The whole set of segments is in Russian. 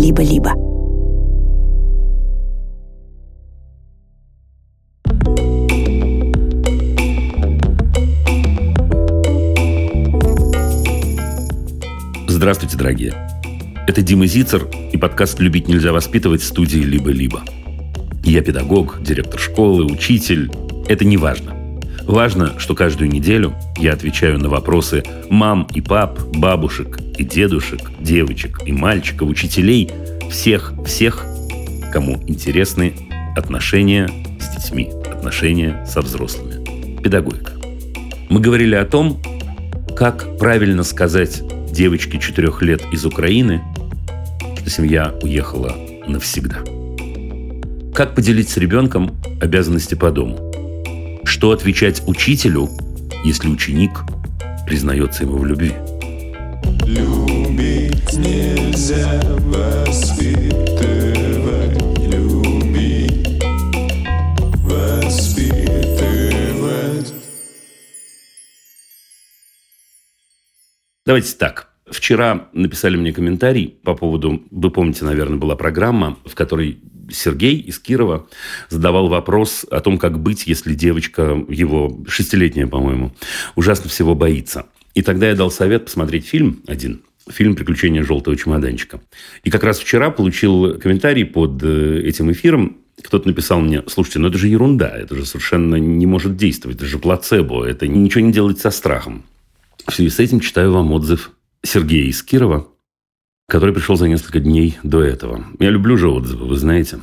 «Либо-либо». Здравствуйте, дорогие. Это Дима Зицер и подкаст «Любить нельзя воспитывать» в студии «Либо-либо». Я педагог, директор школы, учитель. Это не важно. Важно, что каждую неделю я отвечаю на вопросы мам и пап, бабушек и дедушек, девочек и мальчиков, учителей, всех-всех, кому интересны отношения с детьми, отношения со взрослыми. Педагогика. Мы говорили о том, как правильно сказать девочке четырех лет из Украины, что семья уехала навсегда. Как поделить с ребенком обязанности по дому? Что отвечать учителю, если ученик признается ему в любви? Любить нельзя воспитывать, любить, воспитывать. Давайте так. Вчера написали мне комментарий по поводу, вы помните, наверное, была программа, в которой Сергей из Кирова задавал вопрос о том, как быть, если девочка, его шестилетняя, по-моему, ужасно всего боится. И тогда я дал совет посмотреть фильм один, фильм «Приключения желтого чемоданчика». И как раз вчера получил комментарий под э, этим эфиром. Кто-то написал мне, слушайте, ну это же ерунда, это же совершенно не может действовать, это же плацебо, это ничего не делает со страхом. В связи с этим читаю вам отзыв Сергея из Кирова, который пришел за несколько дней до этого. Я люблю же отзывы, вы знаете.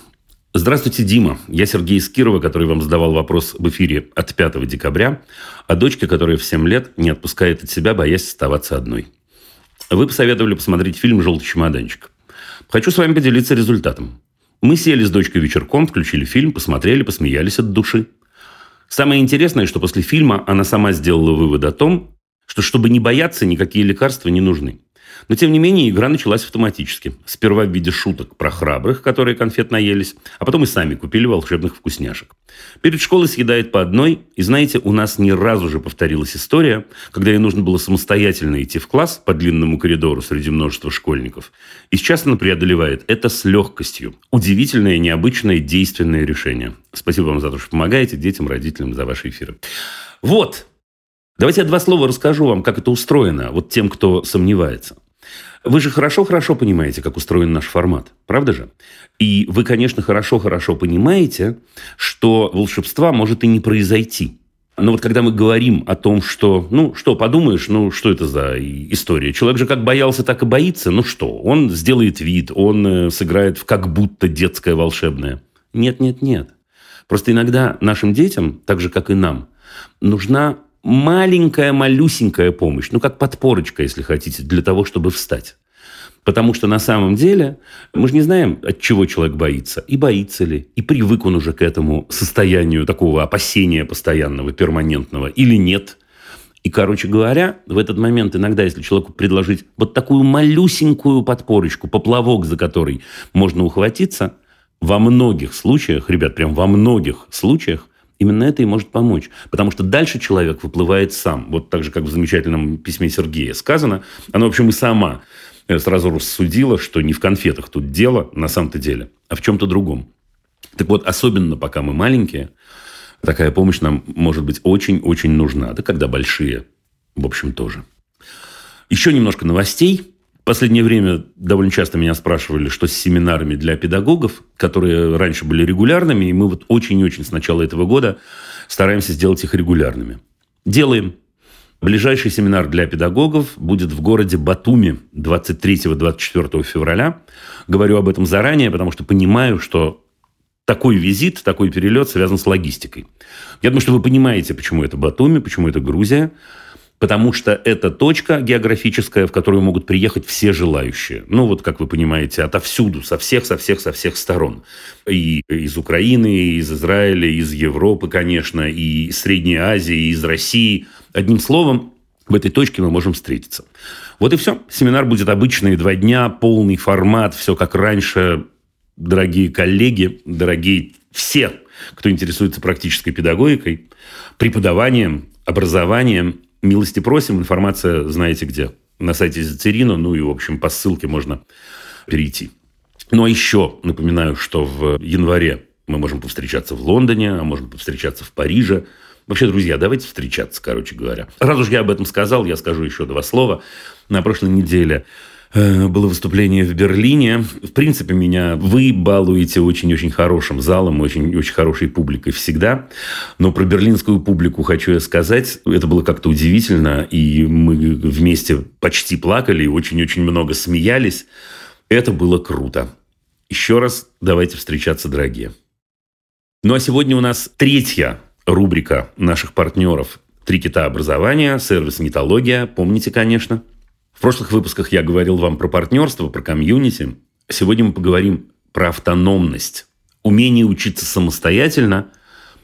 Здравствуйте, Дима. Я Сергей из который вам задавал вопрос в эфире от 5 декабря о дочке, которая в 7 лет не отпускает от себя, боясь оставаться одной. Вы посоветовали посмотреть фильм «Желтый чемоданчик». Хочу с вами поделиться результатом. Мы сели с дочкой вечерком, включили фильм, посмотрели, посмеялись от души. Самое интересное, что после фильма она сама сделала вывод о том, что чтобы не бояться, никакие лекарства не нужны. Но, тем не менее, игра началась автоматически. Сперва в виде шуток про храбрых, которые конфет наелись, а потом и сами купили волшебных вкусняшек. Перед школой съедает по одной, и знаете, у нас ни разу же повторилась история, когда ей нужно было самостоятельно идти в класс по длинному коридору среди множества школьников. И сейчас она преодолевает это с легкостью. Удивительное, необычное, действенное решение. Спасибо вам за то, что помогаете детям, родителям за ваши эфиры. Вот, Давайте я два слова расскажу вам, как это устроено, вот тем, кто сомневается. Вы же хорошо-хорошо понимаете, как устроен наш формат, правда же? И вы, конечно, хорошо-хорошо понимаете, что волшебства может и не произойти. Но вот когда мы говорим о том, что, ну, что подумаешь, ну, что это за история? Человек же как боялся, так и боится. Ну что, он сделает вид, он э, сыграет в как будто детское волшебное. Нет, нет, нет. Просто иногда нашим детям, так же, как и нам, нужна маленькая, малюсенькая помощь, ну, как подпорочка, если хотите, для того, чтобы встать. Потому что на самом деле мы же не знаем, от чего человек боится. И боится ли, и привык он уже к этому состоянию такого опасения постоянного, перманентного, или нет. И, короче говоря, в этот момент иногда, если человеку предложить вот такую малюсенькую подпорочку, поплавок, за который можно ухватиться, во многих случаях, ребят, прям во многих случаях, Именно это и может помочь. Потому что дальше человек выплывает сам. Вот так же, как в замечательном письме Сергея сказано. Она, в общем, и сама э, сразу рассудила, что не в конфетах тут дело на самом-то деле, а в чем-то другом. Так вот, особенно пока мы маленькие, такая помощь нам может быть очень-очень нужна. Да когда большие, в общем, тоже. Еще немножко новостей последнее время довольно часто меня спрашивали, что с семинарами для педагогов, которые раньше были регулярными, и мы вот очень-очень с начала этого года стараемся сделать их регулярными. Делаем. Ближайший семинар для педагогов будет в городе Батуми 23-24 февраля. Говорю об этом заранее, потому что понимаю, что такой визит, такой перелет связан с логистикой. Я думаю, что вы понимаете, почему это Батуми, почему это Грузия потому что это точка географическая, в которую могут приехать все желающие. Ну, вот, как вы понимаете, отовсюду, со всех, со всех, со всех сторон. И из Украины, и из Израиля, и из Европы, конечно, и из Средней Азии, и из России. Одним словом, в этой точке мы можем встретиться. Вот и все. Семинар будет обычный, два дня, полный формат, все как раньше. Дорогие коллеги, дорогие все, кто интересуется практической педагогикой, преподаванием, образованием – Милости просим, информация знаете где. На сайте Зацерина, ну и, в общем, по ссылке можно перейти. Ну а еще напоминаю, что в январе мы можем повстречаться в Лондоне, а можем повстречаться в Париже. Вообще, друзья, давайте встречаться, короче говоря. Раз уж я об этом сказал, я скажу еще два слова. На прошлой неделе было выступление в Берлине. В принципе, меня вы балуете очень-очень хорошим залом, очень-очень хорошей публикой всегда. Но про берлинскую публику хочу я сказать. Это было как-то удивительно, и мы вместе почти плакали, и очень-очень много смеялись. Это было круто. Еще раз давайте встречаться, дорогие. Ну а сегодня у нас третья рубрика наших партнеров «Три кита образования», сервис «Нитология». Помните, конечно. В прошлых выпусках я говорил вам про партнерство, про комьюнити. Сегодня мы поговорим про автономность. Умение учиться самостоятельно,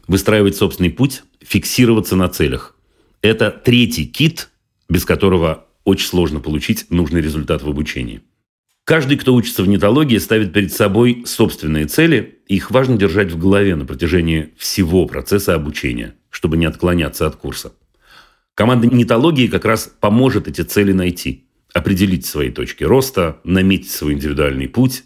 выстраивать собственный путь, фиксироваться на целях. Это третий кит, без которого очень сложно получить нужный результат в обучении. Каждый, кто учится в нетологии, ставит перед собой собственные цели, и их важно держать в голове на протяжении всего процесса обучения, чтобы не отклоняться от курса. Команда нетологии как раз поможет эти цели найти, определить свои точки роста, наметить свой индивидуальный путь.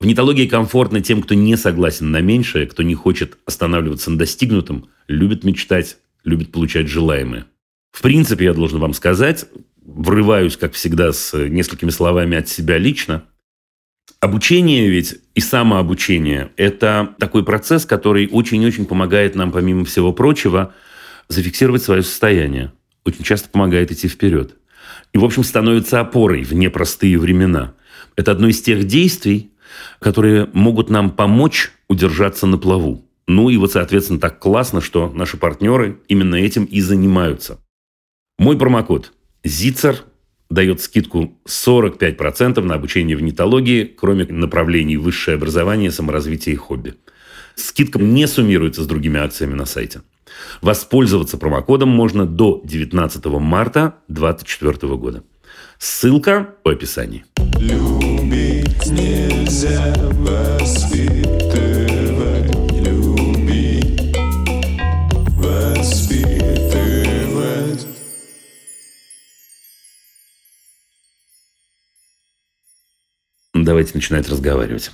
В нетологии комфортно тем, кто не согласен на меньшее, кто не хочет останавливаться на достигнутом, любит мечтать, любит получать желаемое. В принципе, я должен вам сказать, врываюсь, как всегда, с несколькими словами от себя лично. Обучение ведь и самообучение – это такой процесс, который очень-очень помогает нам, помимо всего прочего, зафиксировать свое состояние. Очень часто помогает идти вперед. И, в общем, становится опорой в непростые времена. Это одно из тех действий, которые могут нам помочь удержаться на плаву. Ну и вот, соответственно, так классно, что наши партнеры именно этим и занимаются. Мой промокод Зицер дает скидку 45% на обучение в нетологии, кроме направлений высшее образование, саморазвитие и хобби. Скидка не суммируется с другими акциями на сайте. Воспользоваться промокодом можно до 19 марта 2024 года. Ссылка в описании. Любить нельзя давайте начинать разговаривать.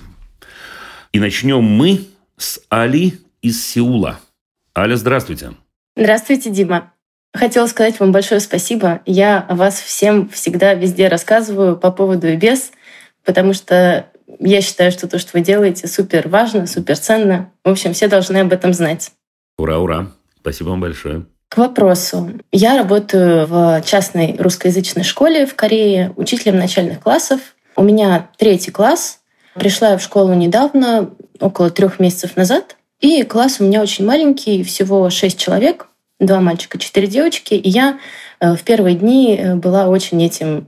И начнем мы с Али из Сеула. Аля, здравствуйте. Здравствуйте, Дима. Хотела сказать вам большое спасибо. Я о вас всем всегда везде рассказываю по поводу и без, потому что я считаю, что то, что вы делаете, супер важно, супер ценно. В общем, все должны об этом знать. Ура, ура. Спасибо вам большое. К вопросу. Я работаю в частной русскоязычной школе в Корее учителем начальных классов. У меня третий класс. Пришла я в школу недавно, около трех месяцев назад. И класс у меня очень маленький, всего шесть человек, два мальчика, четыре девочки. И я э, в первые дни э, была очень этим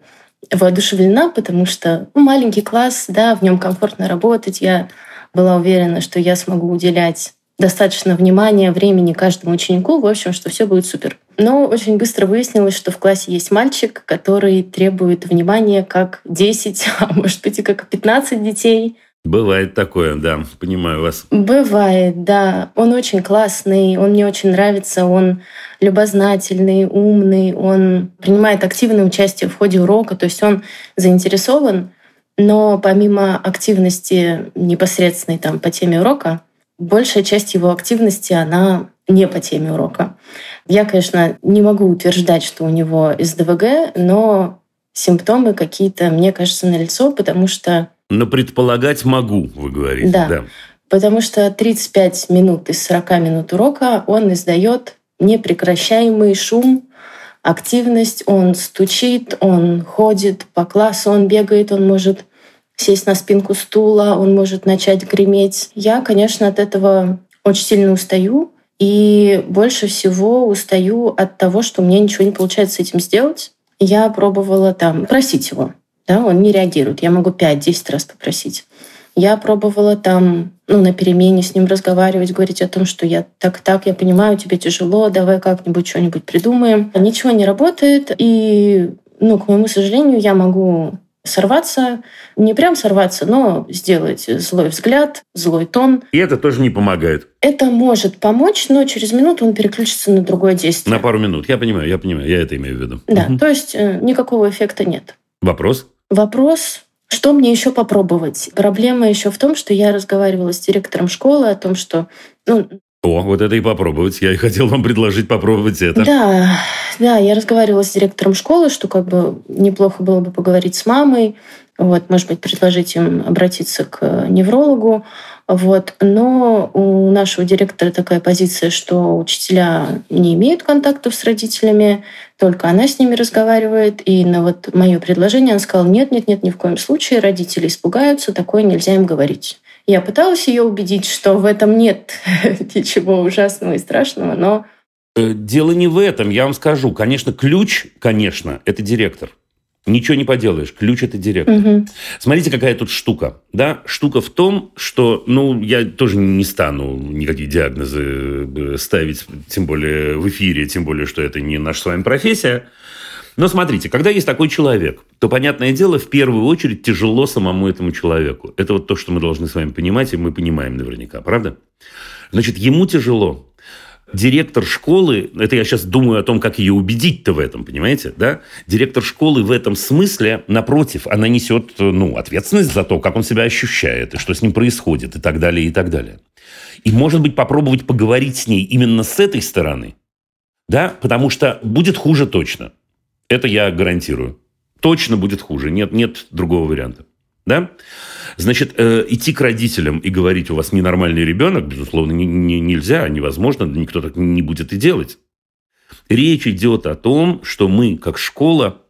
воодушевлена, потому что ну, маленький класс, да, в нем комфортно работать. Я была уверена, что я смогу уделять достаточно внимания, времени каждому ученику, в общем, что все будет супер. Но очень быстро выяснилось, что в классе есть мальчик, который требует внимания как 10, а может быть и как 15 детей. Бывает такое, да, понимаю вас. Бывает, да. Он очень классный, он мне очень нравится, он любознательный, умный, он принимает активное участие в ходе урока, то есть он заинтересован, но помимо активности непосредственной там по теме урока, большая часть его активности, она не по теме урока. Я, конечно, не могу утверждать, что у него СДВГ, но симптомы какие-то, мне кажется, налицо, потому что... Но предполагать могу, вы говорите. Да, да. Потому что 35 минут из 40 минут урока он издает непрекращаемый шум, активность, он стучит, он ходит по классу, он бегает, он может сесть на спинку стула, он может начать греметь. Я, конечно, от этого очень сильно устаю. И больше всего устаю от того, что мне ничего не получается с этим сделать. Я пробовала там просить его. Да, он не реагирует. Я могу 5-10 раз попросить. Я пробовала там ну, на перемене с ним разговаривать, говорить о том, что я так-так, я понимаю, тебе тяжело, давай как-нибудь что-нибудь придумаем. Ничего не работает, и, ну, к моему сожалению, я могу сорваться, не прям сорваться, но сделать злой взгляд, злой тон. И это тоже не помогает. Это может помочь, но через минуту он переключится на другое действие. На пару минут. Я понимаю, я понимаю, я это имею в виду. Да, угу. то есть э, никакого эффекта нет. Вопрос? Вопрос Что мне еще попробовать? Проблема еще в том, что я разговаривала с директором школы о том, что ну, о, вот это и попробовать. Я и хотел вам предложить попробовать это. Да, да, я разговаривала с директором школы, что как бы неплохо было бы поговорить с мамой, вот, может быть, предложить им обратиться к неврологу. Вот. Но у нашего директора такая позиция, что учителя не имеют контактов с родителями, только она с ними разговаривает. И на вот мое предложение он сказал, нет, нет, нет, ни в коем случае, родители испугаются, такое нельзя им говорить. Я пыталась ее убедить, что в этом нет ничего ужасного и страшного, но... Э, дело не в этом, я вам скажу. Конечно, ключ, конечно, это директор. Ничего не поделаешь. Ключ это директор. Угу. Смотрите, какая тут штука. Да? Штука в том, что, ну, я тоже не стану никакие диагнозы э, ставить, тем более в эфире, тем более, что это не наша с вами профессия. Но смотрите, когда есть такой человек, то, понятное дело, в первую очередь тяжело самому этому человеку. Это вот то, что мы должны с вами понимать, и мы понимаем наверняка, правда? Значит, ему тяжело директор школы, это я сейчас думаю о том, как ее убедить-то в этом, понимаете, да? Директор школы в этом смысле, напротив, она несет, ну, ответственность за то, как он себя ощущает, и что с ним происходит, и так далее, и так далее. И, может быть, попробовать поговорить с ней именно с этой стороны, да, потому что будет хуже точно. Это я гарантирую. Точно будет хуже. Нет, нет другого варианта. Да? Значит, э, идти к родителям и говорить, у вас ненормальный ребенок, безусловно, не, не, нельзя, невозможно, никто так не будет и делать. Речь идет о том, что мы, как школа,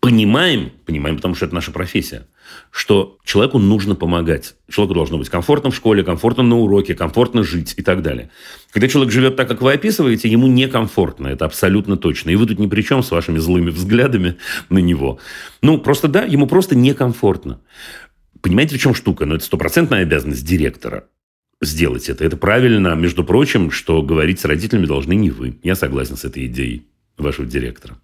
понимаем, понимаем, потому что это наша профессия, что человеку нужно помогать. Человеку должно быть комфортно в школе, комфортно на уроке, комфортно жить и так далее. Когда человек живет так, как вы описываете, ему некомфортно, это абсолютно точно. И вы тут ни при чем с вашими злыми взглядами на него. Ну, просто да, ему просто некомфортно. Понимаете, в чем штука? Ну, это стопроцентная обязанность директора сделать это. Это правильно, между прочим, что говорить с родителями должны не вы. Я согласен с этой идеей вашего директора.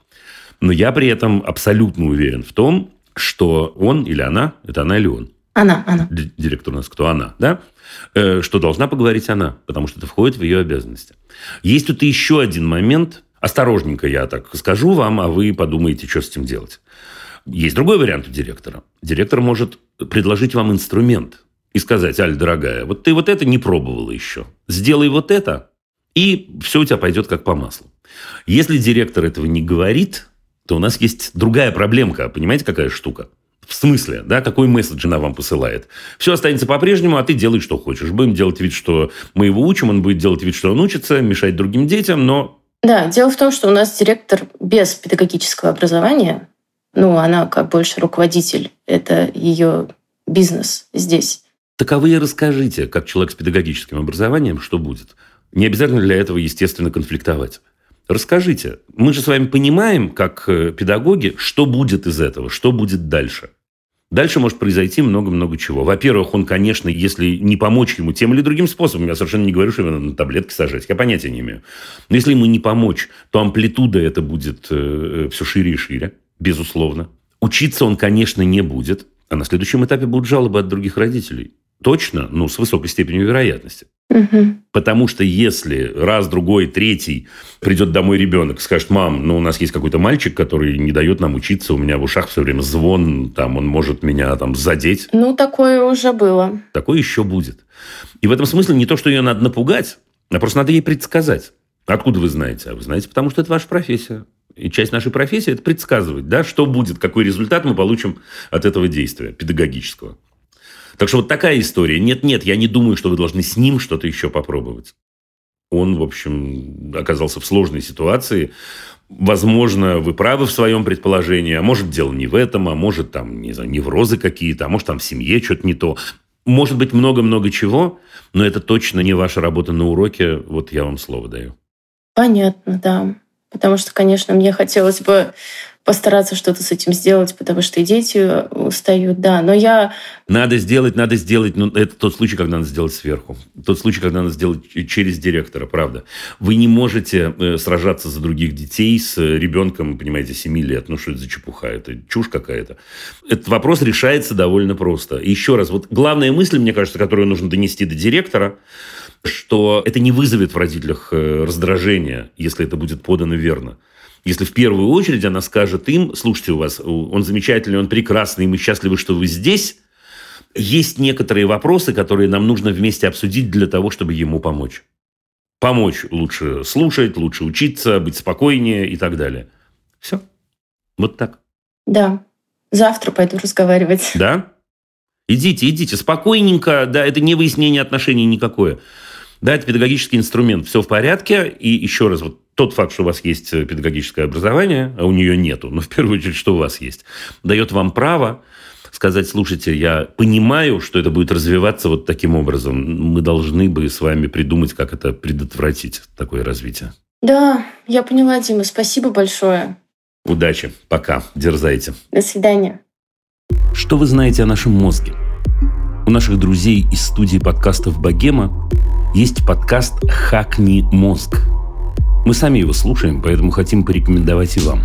Но я при этом абсолютно уверен в том, что он или она, это она или он? Она, она. Директор у нас кто? Она, да? Э, что должна поговорить она, потому что это входит в ее обязанности. Есть тут еще один момент. Осторожненько я так скажу вам, а вы подумаете, что с этим делать. Есть другой вариант у директора. Директор может предложить вам инструмент и сказать, Аль, дорогая, вот ты вот это не пробовала еще. Сделай вот это, и все у тебя пойдет как по маслу. Если директор этого не говорит, то у нас есть другая проблемка. Понимаете, какая штука? В смысле, да, какой месседж она вам посылает? Все останется по-прежнему, а ты делай, что хочешь. Будем делать вид, что мы его учим, он будет делать вид, что он учится, мешать другим детям, но... Да, дело в том, что у нас директор без педагогического образования, ну, она как больше руководитель, это ее бизнес здесь. Таковы и расскажите, как человек с педагогическим образованием, что будет. Не обязательно для этого, естественно, конфликтовать. Расскажите, мы же с вами понимаем, как э, педагоги, что будет из этого, что будет дальше. Дальше может произойти много-много чего. Во-первых, он, конечно, если не помочь ему тем или другим способом, я совершенно не говорю, что его на таблетки сажать, я понятия не имею. Но если ему не помочь, то амплитуда это будет э, э все шире и шире, безусловно. Учиться он, конечно, не будет, а на следующем этапе будут жалобы от других родителей. Точно, ну, с высокой степенью вероятности. Угу. Потому что если раз, другой, третий придет домой ребенок, скажет, мам, ну у нас есть какой-то мальчик, который не дает нам учиться, у меня в ушах все время звон, там он может меня там задеть. Ну, такое уже было. Такое еще будет. И в этом смысле не то, что ее надо напугать, а просто надо ей предсказать. Откуда вы знаете? А вы знаете, потому что это ваша профессия. И часть нашей профессии – это предсказывать, да, что будет, какой результат мы получим от этого действия педагогического. Так что вот такая история. Нет-нет, я не думаю, что вы должны с ним что-то еще попробовать. Он, в общем, оказался в сложной ситуации. Возможно, вы правы в своем предположении, а может, дело не в этом, а может, там, не знаю, неврозы какие-то, а может, там в семье что-то не то. Может быть, много-много чего, но это точно не ваша работа на уроке. Вот я вам слово даю. Понятно, да. Потому что, конечно, мне хотелось бы постараться что-то с этим сделать, потому что и дети устают, да. Но я... Надо сделать, надо сделать. Но это тот случай, когда надо сделать сверху. Тот случай, когда надо сделать через директора, правда. Вы не можете э, сражаться за других детей с ребенком, понимаете, 7 лет. Ну, что это за чепуха? Это чушь какая-то. Этот вопрос решается довольно просто. Еще раз, вот главная мысль, мне кажется, которую нужно донести до директора, что это не вызовет в родителях э, раздражения, если это будет подано верно. Если в первую очередь она скажет им, слушайте, у вас, он замечательный, он прекрасный, мы счастливы, что вы здесь, есть некоторые вопросы, которые нам нужно вместе обсудить для того, чтобы ему помочь. Помочь лучше слушать, лучше учиться, быть спокойнее и так далее. Все. Вот так. Да. Завтра пойду разговаривать. Да? Идите, идите, спокойненько. Да, это не выяснение отношений никакое. Да, это педагогический инструмент. Все в порядке. И еще раз, вот тот факт, что у вас есть педагогическое образование, а у нее нету, но в первую очередь, что у вас есть, дает вам право сказать, слушайте, я понимаю, что это будет развиваться вот таким образом. Мы должны бы с вами придумать, как это предотвратить, такое развитие. Да, я поняла, Дима. Спасибо большое. Удачи. Пока. Дерзайте. До свидания. Что вы знаете о нашем мозге? У наших друзей из студии подкастов «Богема» есть подкаст «Хакни мозг». Мы сами его слушаем, поэтому хотим порекомендовать и вам.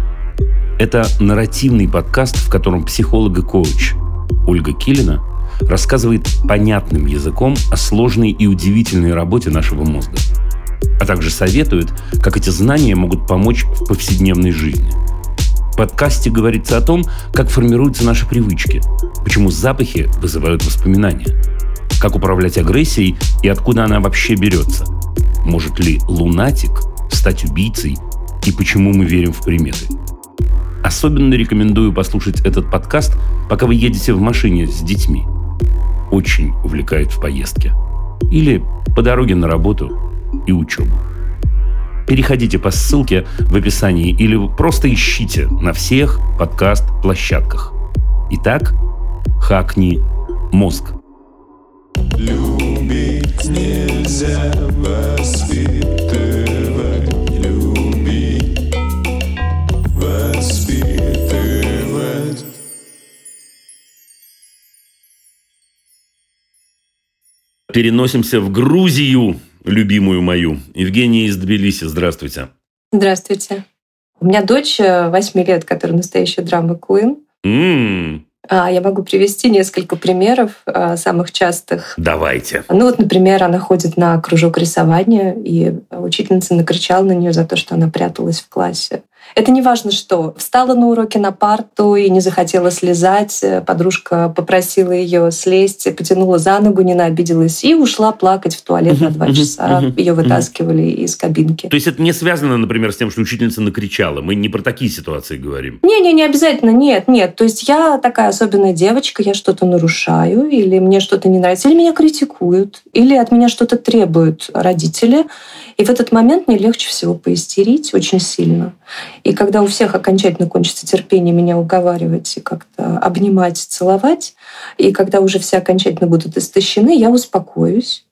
Это нарративный подкаст, в котором психолог и коуч Ольга Килина рассказывает понятным языком о сложной и удивительной работе нашего мозга, а также советует, как эти знания могут помочь в повседневной жизни – в подкасте говорится о том, как формируются наши привычки, почему запахи вызывают воспоминания, как управлять агрессией и откуда она вообще берется. Может ли лунатик стать убийцей и почему мы верим в приметы. Особенно рекомендую послушать этот подкаст, пока вы едете в машине с детьми. Очень увлекает в поездке. Или по дороге на работу и учебу. Переходите по ссылке в описании или просто ищите на всех подкаст-площадках. Итак, хакни мозг. Любить нельзя воспитывать, любить, воспитывать. Переносимся в Грузию любимую мою. Евгения из Тбилиси, здравствуйте. Здравствуйте. У меня дочь 8 э, лет, которая настоящая драма Queen. Mm. Я могу привести несколько примеров э, самых частых. Давайте. Ну вот, например, она ходит на кружок рисования, и учительница накричала на нее за то, что она пряталась в классе. Это не важно что. Встала на уроке на парту и не захотела слезать. Подружка попросила ее слезть, потянула за ногу, не обиделась и ушла плакать в туалет на два часа. Ее вытаскивали из кабинки. То есть это не связано, например, с тем, что учительница накричала? Мы не про такие ситуации говорим? Не-не, не обязательно. Нет, нет. То есть я такая особенная девочка, я что-то нарушаю, или мне что-то не нравится, или меня критикуют, или от меня что-то требуют родители. И в этот момент мне легче всего поистерить очень сильно. И когда у всех окончательно кончится терпение меня уговаривать и как-то обнимать, целовать, и когда уже все окончательно будут истощены, я успокоюсь.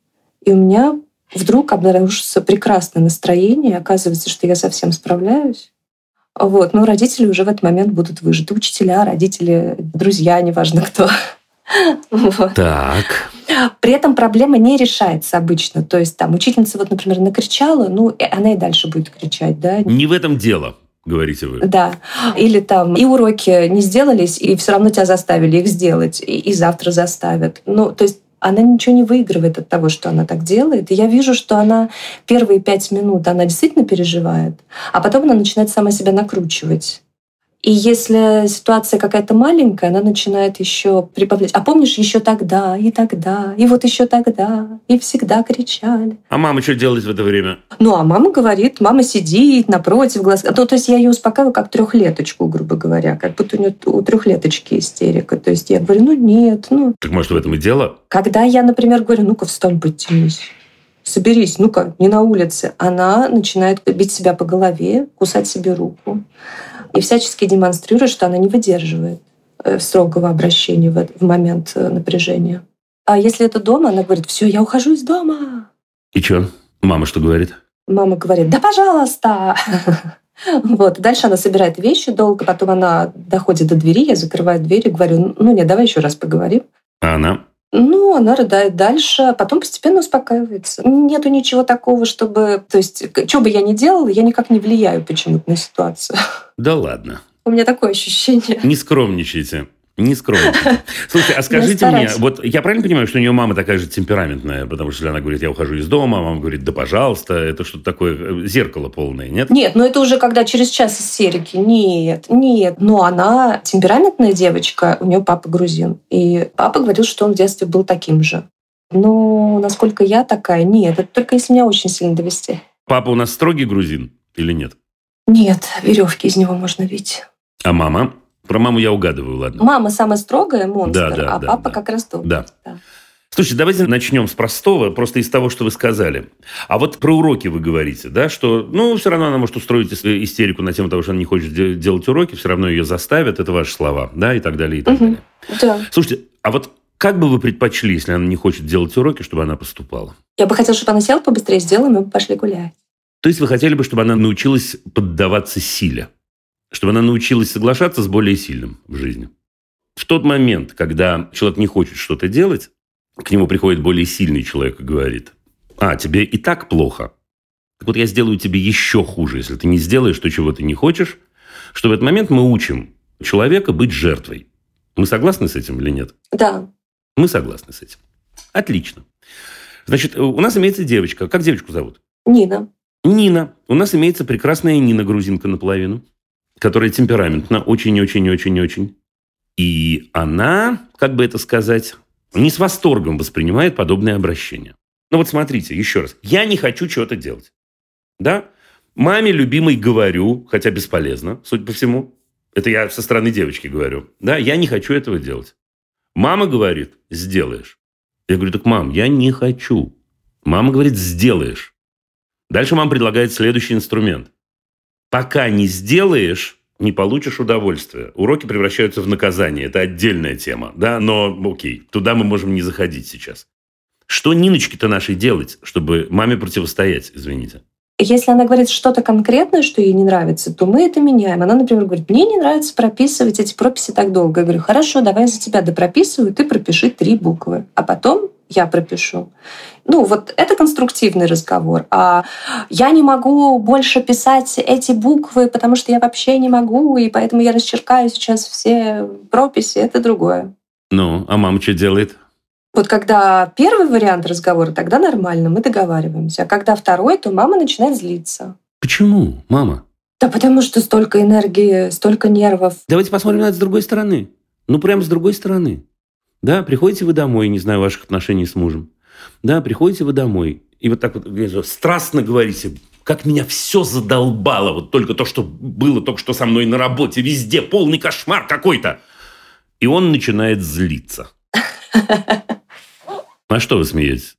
И у меня вдруг обнаружится прекрасное настроение, оказывается, что я совсем справляюсь. Вот. Но родители уже в этот момент будут выжаты. Учителя, родители, друзья, неважно кто. Вот. Так. При этом проблема не решается обычно. То есть там учительница, вот, например, накричала, ну, она и дальше будет кричать, да. Не в этом дело говорите вы. Да. Или там и уроки не сделались, и все равно тебя заставили их сделать, и, и завтра заставят. Ну, то есть она ничего не выигрывает от того, что она так делает. И я вижу, что она первые пять минут, она действительно переживает, а потом она начинает сама себя накручивать. И если ситуация какая-то маленькая, она начинает еще прибавлять. А помнишь, еще тогда, и тогда, и вот еще тогда, и всегда кричали. А мама что делает в это время? Ну, а мама говорит, мама сидит напротив глаз. Ну, то есть я ее успокаиваю как трехлеточку, грубо говоря, как будто у нее у трехлеточки истерика. То есть я говорю, ну нет, ну. Так может в этом и дело? Когда я, например, говорю, ну-ка встань, подтянись соберись, ну-ка, не на улице. Она начинает бить себя по голове, кусать себе руку и всячески демонстрирует, что она не выдерживает э, строгого обращения в момент э, напряжения. А если это дома, она говорит, все, я ухожу из дома. И что? Мама что говорит? Мама говорит, да пожалуйста. Вот. Дальше она собирает вещи долго, потом она доходит до двери, я закрываю дверь и говорю, ну нет, давай еще раз поговорим. А она? Ну, она рыдает дальше, а потом постепенно успокаивается. Нету ничего такого, чтобы... То есть, что бы я ни делала, я никак не влияю почему-то на ситуацию. Да ладно. У меня такое ощущение. Не скромничайте. Не скромничайте. Слушайте, а скажите мне, вот я правильно понимаю, что у нее мама такая же темпераментная, потому что она говорит, я ухожу из дома, а мама говорит, да пожалуйста, это что-то такое э, зеркало полное, нет? Нет, но это уже когда через час истерики. Нет, нет. Но она темпераментная девочка, у нее папа грузин. И папа говорил, что он в детстве был таким же. Но насколько я такая, нет, это только если меня очень сильно довести. Папа у нас строгий грузин или нет? Нет, веревки из него можно видеть. А мама? Про маму я угадываю, ладно. Мама самая строгая, монстр, Да, да, а да, папа да. как раз тот. Да. Слушайте, давайте начнем с простого, просто из того, что вы сказали. А вот про уроки вы говорите, да, что, ну, все равно она может устроить ис- истерику на тему того, что она не хочет де- делать уроки, все равно ее заставят, это ваши слова, да, и так далее, и так Мгм. далее. Да. Слушайте, а вот как бы вы предпочли, если она не хочет делать уроки, чтобы она поступала? Я бы хотела, чтобы она села побыстрее, сделаем, и мы пошли гулять. То есть вы хотели бы, чтобы она научилась поддаваться силе? Чтобы она научилась соглашаться с более сильным в жизни? В тот момент, когда человек не хочет что-то делать, к нему приходит более сильный человек и говорит, а, тебе и так плохо. Так вот я сделаю тебе еще хуже, если ты не сделаешь то, чего ты не хочешь, что в этот момент мы учим человека быть жертвой. Мы согласны с этим или нет? Да. Мы согласны с этим. Отлично. Значит, у нас имеется девочка. Как девочку зовут? Нина. Нина. У нас имеется прекрасная Нина, грузинка наполовину, которая темпераментна очень-очень-очень-очень. И она, как бы это сказать, не с восторгом воспринимает подобное обращение. Ну вот смотрите, еще раз. Я не хочу чего-то делать. Да? Маме любимой говорю, хотя бесполезно, судя по всему. Это я со стороны девочки говорю. Да, я не хочу этого делать. Мама говорит, сделаешь. Я говорю, так, мам, я не хочу. Мама говорит, сделаешь. Дальше мама предлагает следующий инструмент. Пока не сделаешь, не получишь удовольствия. Уроки превращаются в наказание. Это отдельная тема. Да? Но окей, туда мы можем не заходить сейчас. Что Ниночке-то нашей делать, чтобы маме противостоять, извините? Если она говорит что-то конкретное, что ей не нравится, то мы это меняем. Она, например, говорит, мне не нравится прописывать эти прописи так долго. Я говорю, хорошо, давай за тебя допрописываю, ты пропиши три буквы, а потом я пропишу. Ну, вот это конструктивный разговор. А я не могу больше писать эти буквы, потому что я вообще не могу, и поэтому я расчеркаю сейчас все прописи. Это другое. Ну, а мама что делает? Вот когда первый вариант разговора, тогда нормально, мы договариваемся. А когда второй, то мама начинает злиться. Почему, мама? Да потому что столько энергии, столько нервов. Давайте посмотрим на это с другой стороны. Ну, прямо с другой стороны. Да, приходите вы домой, не знаю ваших отношений с мужем. Да, приходите вы домой, и вот так вот страстно говорите, как меня все задолбало, вот только то, что было только что со мной на работе, везде полный кошмар какой-то. И он начинает злиться. На что вы смеетесь?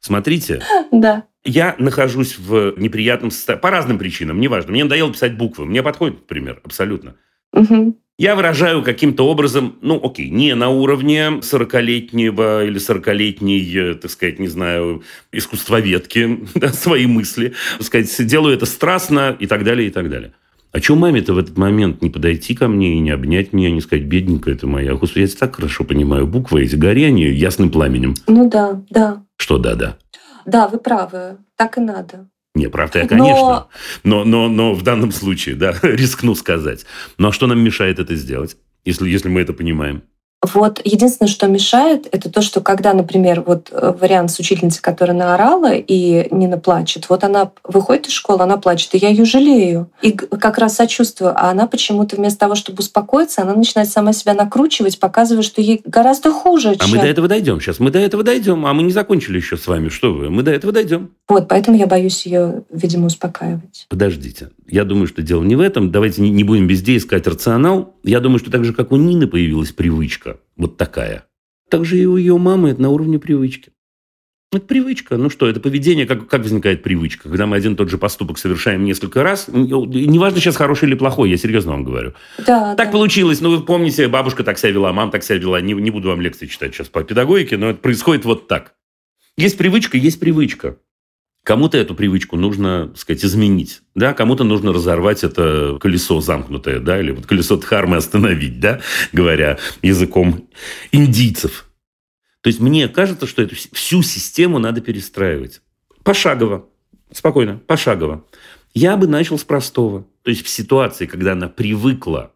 Смотрите, Да. я нахожусь в неприятном состоянии. По разным причинам, неважно. Мне надоело писать буквы. Мне подходит, например, абсолютно. Мгм. Я выражаю каким-то образом, ну, окей, не на уровне 40-летнего или 40-летней, э, так сказать, не знаю, искусствоведки, да, свои мысли, так сказать, делаю это страстно и так далее, и так далее. А что маме-то в этот момент не подойти ко мне и не обнять меня, не сказать, бедненькая ты моя? Господи, я тебя так хорошо понимаю. Буквы эти, горение ясным пламенем. Ну да, да. Что да-да? Да, вы правы. Так и надо. Не, правда, я, Но- конечно. Но, но, но в данном случае, да, рискну сказать. Ну, а что нам мешает это сделать, если, если мы это понимаем? Вот единственное, что мешает, это то, что когда, например, вот э, вариант с учительницей, которая наорала и Нина плачет, вот она выходит из школы, она плачет, и я ее жалею. И как раз сочувствую. А она почему-то вместо того, чтобы успокоиться, она начинает сама себя накручивать, показывая, что ей гораздо хуже, А чем... мы до этого дойдем сейчас. Мы до этого дойдем. А мы не закончили еще с вами. Что вы? Мы до этого дойдем. Вот, поэтому я боюсь ее, видимо, успокаивать. Подождите. Я думаю, что дело не в этом. Давайте не будем везде искать рационал. Я думаю, что так же, как у Нины появилась привычка, вот такая, так же и у ее мамы это на уровне привычки. Это привычка. Ну что, это поведение, как, как возникает привычка? Когда мы один и тот же поступок совершаем несколько раз, неважно сейчас хороший или плохой, я серьезно вам говорю. Да, Так да. получилось. Ну, вы помните, бабушка так себя вела, мама так себя вела. Не, не буду вам лекции читать сейчас по педагогике, но это происходит вот так. Есть привычка, есть привычка. Кому-то эту привычку нужно, так сказать, изменить, да, кому-то нужно разорвать это колесо замкнутое, да, или вот колесо Дхармы остановить, да, говоря языком индийцев. То есть мне кажется, что эту всю систему надо перестраивать. Пошагово, спокойно, пошагово. Я бы начал с простого. То есть в ситуации, когда она привыкла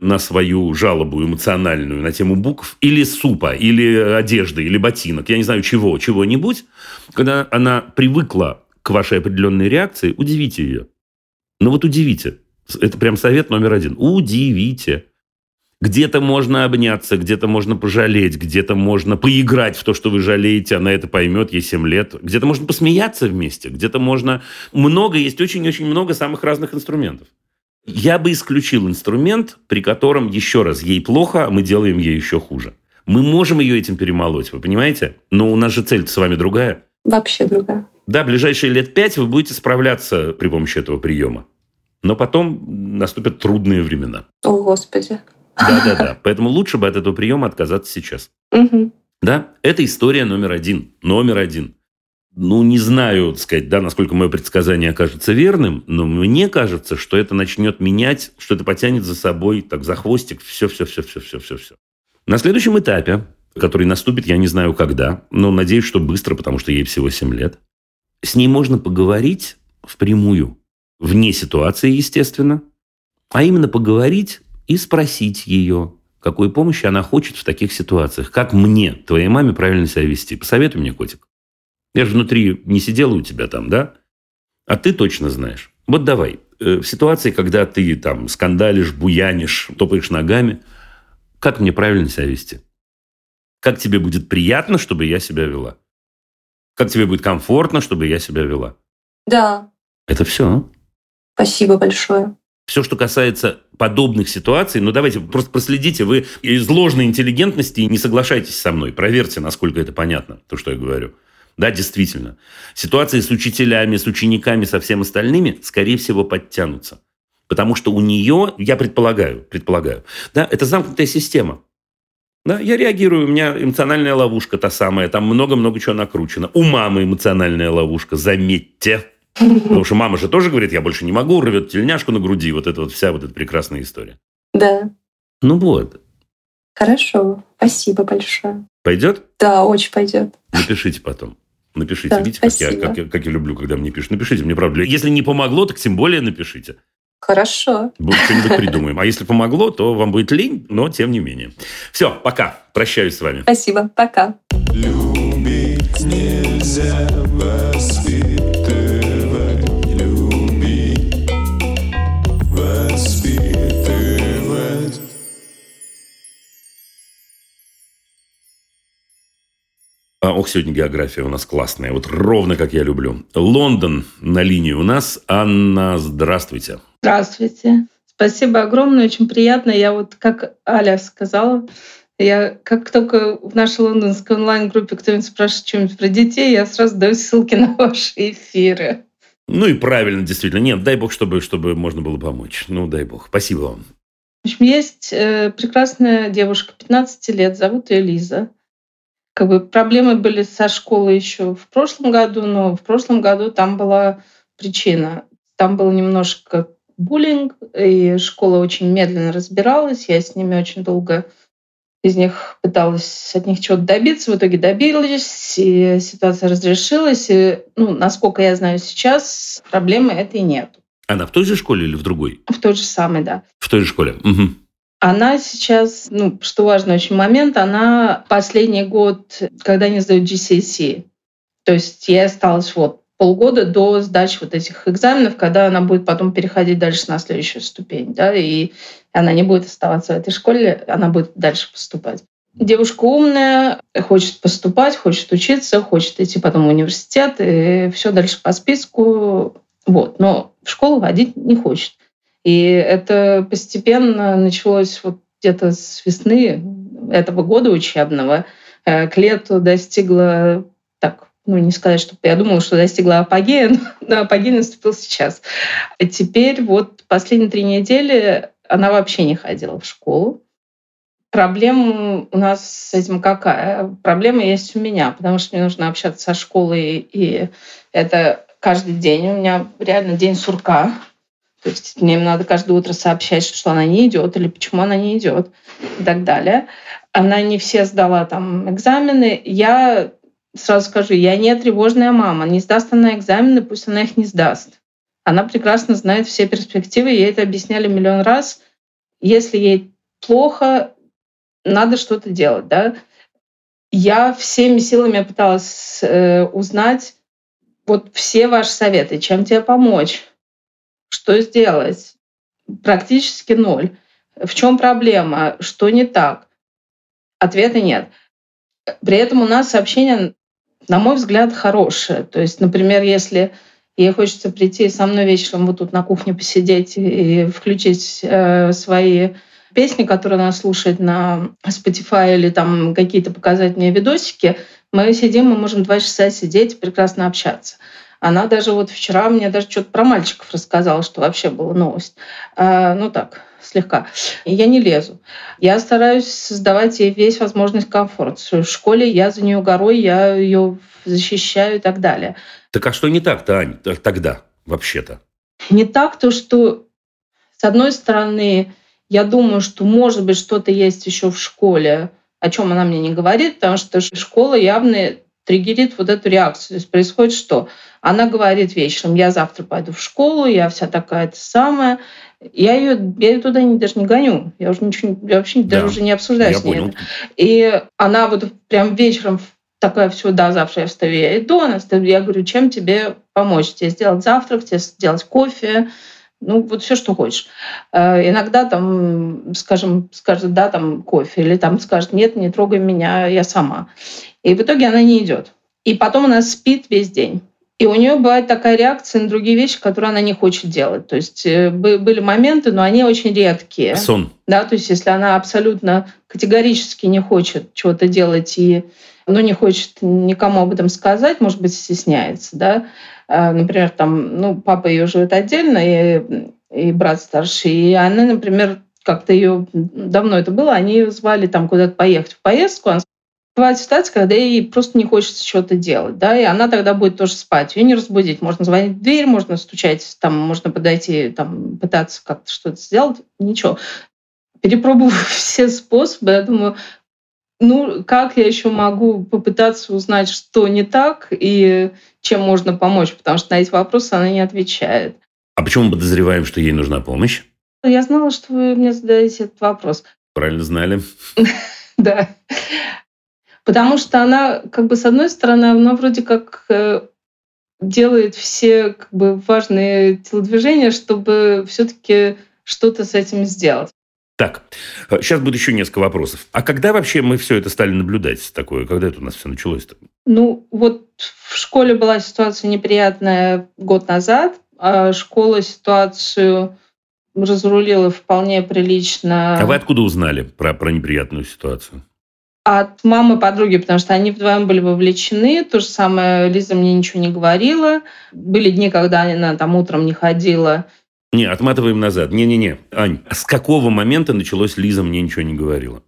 на свою жалобу эмоциональную на тему букв, или супа, или одежды, или ботинок, я не знаю чего, чего-нибудь, когда она привыкла к вашей определенной реакции, удивите ее. Ну вот удивите. Это прям совет номер один. Удивите. Где-то можно обняться, где-то можно пожалеть, где-то можно поиграть в то, что вы жалеете, она это поймет, ей 7 лет. Где-то можно посмеяться вместе, где-то можно... Много, есть очень-очень много самых разных инструментов. Я бы исключил инструмент, при котором, еще раз, ей плохо, а мы делаем ей еще хуже. Мы можем ее этим перемолоть, вы понимаете? Но у нас же цель с вами другая. Вообще другая. Да, ближайшие лет пять вы будете справляться при помощи этого приема. Но потом наступят трудные времена. О, Господи. Да-да-да. Поэтому лучше бы от этого приема отказаться сейчас. Угу. Да, это история номер один. Номер один. Ну, не знаю, так сказать, да, насколько мое предсказание окажется верным, но мне кажется, что это начнет менять, что это потянет за собой, так, за хвостик, все-все-все-все-все-все-все. На следующем этапе, который наступит, я не знаю когда, но надеюсь, что быстро, потому что ей всего 7 лет, с ней можно поговорить впрямую, вне ситуации, естественно, а именно поговорить и спросить ее, какой помощи она хочет в таких ситуациях. Как мне, твоей маме, правильно себя вести? Посоветуй мне, котик. Я же внутри не сидела у тебя там, да? А ты точно знаешь. Вот давай. Э, в ситуации, когда ты там скандалишь, буянишь, топаешь ногами, как мне правильно себя вести? Как тебе будет приятно, чтобы я себя вела? Как тебе будет комфортно, чтобы я себя вела? Да. Это все. Спасибо большое. Все, что касается подобных ситуаций, ну давайте просто проследите, вы из ложной интеллигентности не соглашайтесь со мной, проверьте, насколько это понятно, то, что я говорю. Да, действительно. Ситуации с учителями, с учениками, со всем остальными, скорее всего, подтянутся. Потому что у нее, я предполагаю, предполагаю, да, это замкнутая система. Да, я реагирую, у меня эмоциональная ловушка та самая, там много-много чего накручено. У мамы эмоциональная ловушка, заметьте. Потому что мама же тоже говорит, я больше не могу, рвет тельняшку на груди. Вот это вот вся вот эта прекрасная история. Да. Ну вот. Хорошо. Спасибо большое. Пойдет? Да, очень пойдет. Напишите потом. Напишите. Да, Видите, как я, спасибо. как, я, как я люблю, когда мне пишут. Напишите мне, правда. Если не помогло, так тем более напишите. Хорошо. Бу- Что-нибудь придумаем. А если помогло, то вам будет лень, но тем не менее. Все, пока. Прощаюсь с вами. Спасибо. Пока. Любить нельзя ох, сегодня география у нас классная. Вот ровно как я люблю. Лондон на линии у нас. Анна, здравствуйте. Здравствуйте. Спасибо огромное, очень приятно. Я вот, как Аля сказала, я как только в нашей лондонской онлайн-группе кто-нибудь спрашивает что-нибудь про детей, я сразу даю ссылки на ваши эфиры. Ну и правильно, действительно. Нет, дай бог, чтобы, чтобы можно было помочь. Ну, дай бог. Спасибо вам. В общем, есть э, прекрасная девушка, 15 лет, зовут ее Лиза. Как бы проблемы были со школой еще в прошлом году, но в прошлом году там была причина. Там был немножко буллинг, и школа очень медленно разбиралась. Я с ними очень долго из них пыталась от них чего-то добиться, в итоге добилась, и ситуация разрешилась. И, ну, насколько я знаю сейчас, проблемы этой нет. Она в той же школе или в другой? В той же самой, да. В той же школе. Мгм. Она сейчас, ну, что важный очень момент, она последний год, когда они сдают GCSE, то есть ей осталось вот полгода до сдачи вот этих экзаменов, когда она будет потом переходить дальше на следующую ступень, да, и она не будет оставаться в этой школе, она будет дальше поступать. Девушка умная, хочет поступать, хочет учиться, хочет идти потом в университет, и все дальше по списку. Вот. Но в школу водить не хочет. И это постепенно началось вот где-то с весны этого года учебного. Э, К лету достигла, так, ну не сказать, что я думала, что достигла апогея, но апогей наступил сейчас. И теперь вот последние три недели она вообще не ходила в школу. Проблема у нас с этим какая? Проблема есть у меня, потому что мне нужно общаться со школой, и это каждый день. У меня реально день сурка. То есть мне надо каждое утро сообщать, что она не идет или почему она не идет и так далее. Она не все сдала там экзамены. Я сразу скажу, я не тревожная мама. Не сдаст она экзамены, пусть она их не сдаст. Она прекрасно знает все перспективы, ей это объясняли миллион раз. если ей плохо, надо что-то делать, да. Я всеми силами пыталась э, узнать вот все ваши советы, чем тебе помочь, что сделать. Практически ноль. В чем проблема? Что не так? Ответа нет. При этом у нас сообщение, на мой взгляд, хорошее. То есть, например, если ей хочется прийти со мной вечером вот тут на кухне посидеть и включить э, свои песни, которые она слушает на Spotify или там какие-то показательные видосики, мы сидим, мы можем два часа сидеть, прекрасно общаться. Она даже вот вчера мне даже что-то про мальчиков рассказала, что вообще была новость. А, ну так, слегка. И я не лезу. Я стараюсь создавать ей весь возможный комфорт. В школе я за нее горой, я ее защищаю и так далее. Так а что не так-то, Ань, тогда вообще-то? Не так то, что с одной стороны, я думаю, что может быть что-то есть еще в школе, о чем она мне не говорит, потому что школа явно триггерит вот эту реакцию. То есть происходит что? Она говорит вечером, я завтра пойду в школу, я вся такая-то самая. Я ее, я ее туда не, даже не гоню. Я уже ничего, я вообще да, даже уже не обсуждаю с ней. Понял. И она вот прям вечером такая, все, да, завтра я встаю, я иду, она встает, я говорю, чем тебе помочь? Тебе сделать завтрак, тебе сделать кофе, ну, вот все, что хочешь. Э, иногда там, скажем, скажет, да, там кофе, или там скажет, нет, не трогай меня, я сама. И в итоге она не идет. И потом она спит весь день. И у нее бывает такая реакция на другие вещи, которые она не хочет делать. То есть э, были моменты, но они очень редкие. Сон. Да, то есть если она абсолютно категорически не хочет чего-то делать и ну, не хочет никому об этом сказать, может быть, стесняется, да, э, например, там, ну, папа ее живет отдельно, и, и брат старший, и она, например, как-то ее давно это было, они ее звали там куда-то поехать в поездку, она Бывает ситуация, когда ей просто не хочется что-то делать, да, и она тогда будет тоже спать. Ее не разбудить. Можно звонить в дверь, можно стучать, там, можно подойти, там, пытаться как-то что-то сделать. Ничего. Перепробовав все способы, я думаю, ну, как я еще могу попытаться узнать, что не так и чем можно помочь, потому что на эти вопросы она не отвечает. А почему мы подозреваем, что ей нужна помощь? Я знала, что вы мне задаете этот вопрос. Правильно знали. Да. Потому что она, как бы, с одной стороны, она вроде как э, делает все как бы, важные телодвижения, чтобы все-таки что-то с этим сделать. Так, сейчас будет еще несколько вопросов. А когда вообще мы все это стали наблюдать такое? Когда это у нас все началось-то? Ну, вот в школе была ситуация неприятная год назад, а школа ситуацию разрулила вполне прилично. А вы откуда узнали про, про неприятную ситуацию? От мамы подруги, потому что они вдвоем были вовлечены. То же самое Лиза мне ничего не говорила. Были дни, когда она там утром не ходила. Не, отматываем назад. Не-не-не. Ань, с какого момента началось Лиза мне ничего не говорила?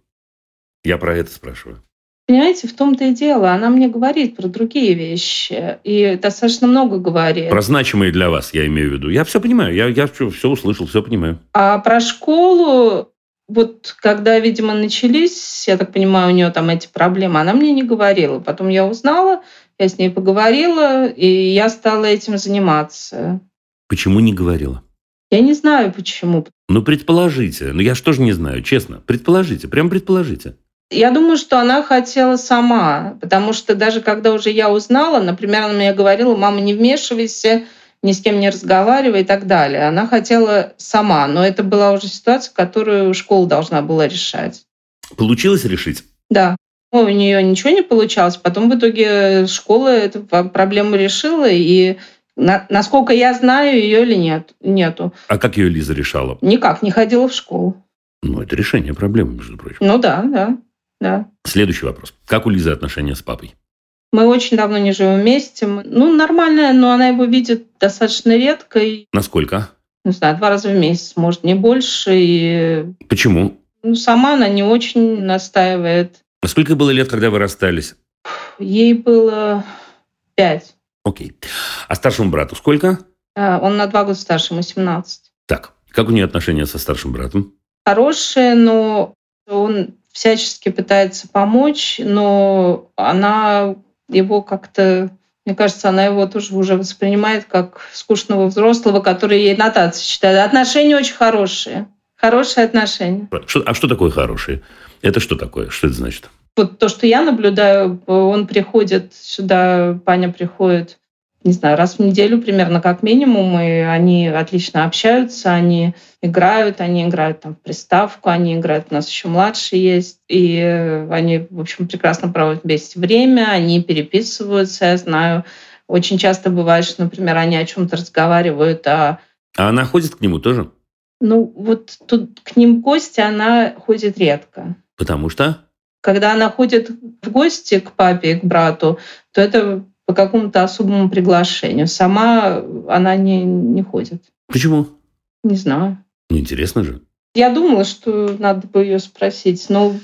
Я про это спрашиваю. Понимаете, в том-то и дело. Она мне говорит про другие вещи. И достаточно много говорит. Про значимые для вас, я имею в виду. Я все понимаю. Я, я все, все услышал, все понимаю. А про школу вот когда, видимо, начались, я так понимаю, у нее там эти проблемы, она мне не говорила. Потом я узнала, я с ней поговорила, и я стала этим заниматься. Почему не говорила? Я не знаю, почему. Ну, предположите. Ну, я же не знаю, честно. Предположите, прям предположите. Я думаю, что она хотела сама, потому что даже когда уже я узнала, например, она мне говорила, мама, не вмешивайся, ни с кем не разговаривая и так далее. Она хотела сама, но это была уже ситуация, которую школа должна была решать. Получилось решить? Да. У нее ничего не получалось. Потом в итоге школа эту проблему решила, и на, насколько я знаю, ее или нет, нету. А как ее Лиза решала? Никак, не ходила в школу. Ну, это решение проблемы, между прочим. Ну да, да, да. Следующий вопрос. Как у Лизы отношения с папой? Мы очень давно не живем вместе. Ну, нормально, но она его видит достаточно редко. И, Насколько? Не знаю, два раза в месяц, может, не больше. И... Почему? Ну, сама она не очень настаивает. А сколько было лет, когда вы расстались? Ей было пять. Окей. А старшему брату сколько? А, он на два года старше, ему 17. Так, как у нее отношения со старшим братом? Хорошие, но он всячески пытается помочь, но она его как-то, мне кажется, она его тоже уже воспринимает как скучного взрослого, который ей нотации читает. Отношения очень хорошие. Хорошие отношения. Что- а что такое хорошие? Это что такое? Что это значит? Вот то, что я наблюдаю, он приходит сюда, Паня приходит, не знаю, раз в неделю примерно как минимум, и они отлично общаются, они играют, они играют там в приставку, они играют, у нас еще младший есть, и они, в общем, прекрасно проводят вместе время, они переписываются, я знаю. Очень часто бывает, что, например, они о чем-то разговаривают, а А она ходит к нему тоже? ну вот тут к ним в гости она ходит редко. Потому что? Когда она ходит в гости к папе и к брату, то это по какому-то особому приглашению. Сама она не, не ходит. Почему? Не знаю. Ну, интересно же. Я думала, что надо бы ее спросить, но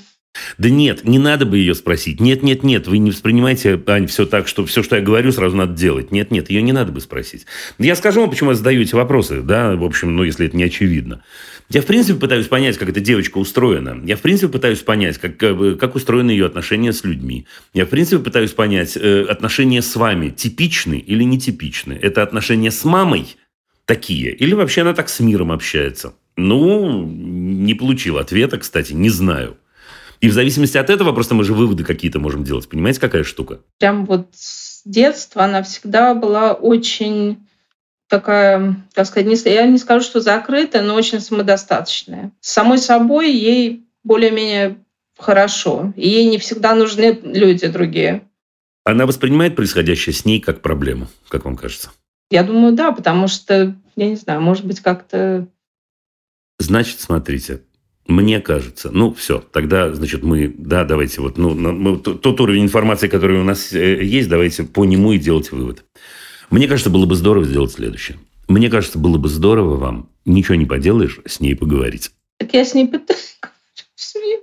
Да нет, не надо бы ее спросить. Нет, нет, нет, вы не воспринимайте, Ань, все так, что все, что я говорю, сразу надо делать. Нет, нет, ее не надо бы спросить. Я скажу вам, почему я задаю эти вопросы, да, в общем, ну, если это не очевидно. Я, в принципе, пытаюсь понять, как эта девочка устроена. Я, в принципе, пытаюсь понять, как, как устроены ее отношения с людьми. Я, в принципе, пытаюсь понять, э, отношения с вами типичны или нетипичны. Это отношения с мамой такие? Или вообще она так с миром общается? Ну, не получил ответа, кстати, не знаю. И в зависимости от этого просто мы же выводы какие-то можем делать. Понимаете, какая штука? прям вот с детства она всегда была очень такая, как сказать, я не скажу, что закрытая, но очень самодостаточная. С самой собой ей более-менее хорошо. И ей не всегда нужны люди другие. Она воспринимает происходящее с ней как проблему, как вам кажется? Я думаю, да, потому что, я не знаю, может быть, как-то... Значит, смотрите, мне кажется, ну все, тогда, значит, мы, да, давайте вот, ну, мы- тот уровень информации, который у нас э, есть, давайте по нему и делать вывод. Мне кажется, было бы здорово сделать следующее. Мне кажется, было бы здорово вам, ничего не поделаешь, с ней поговорить. Так я с ней пытаюсь.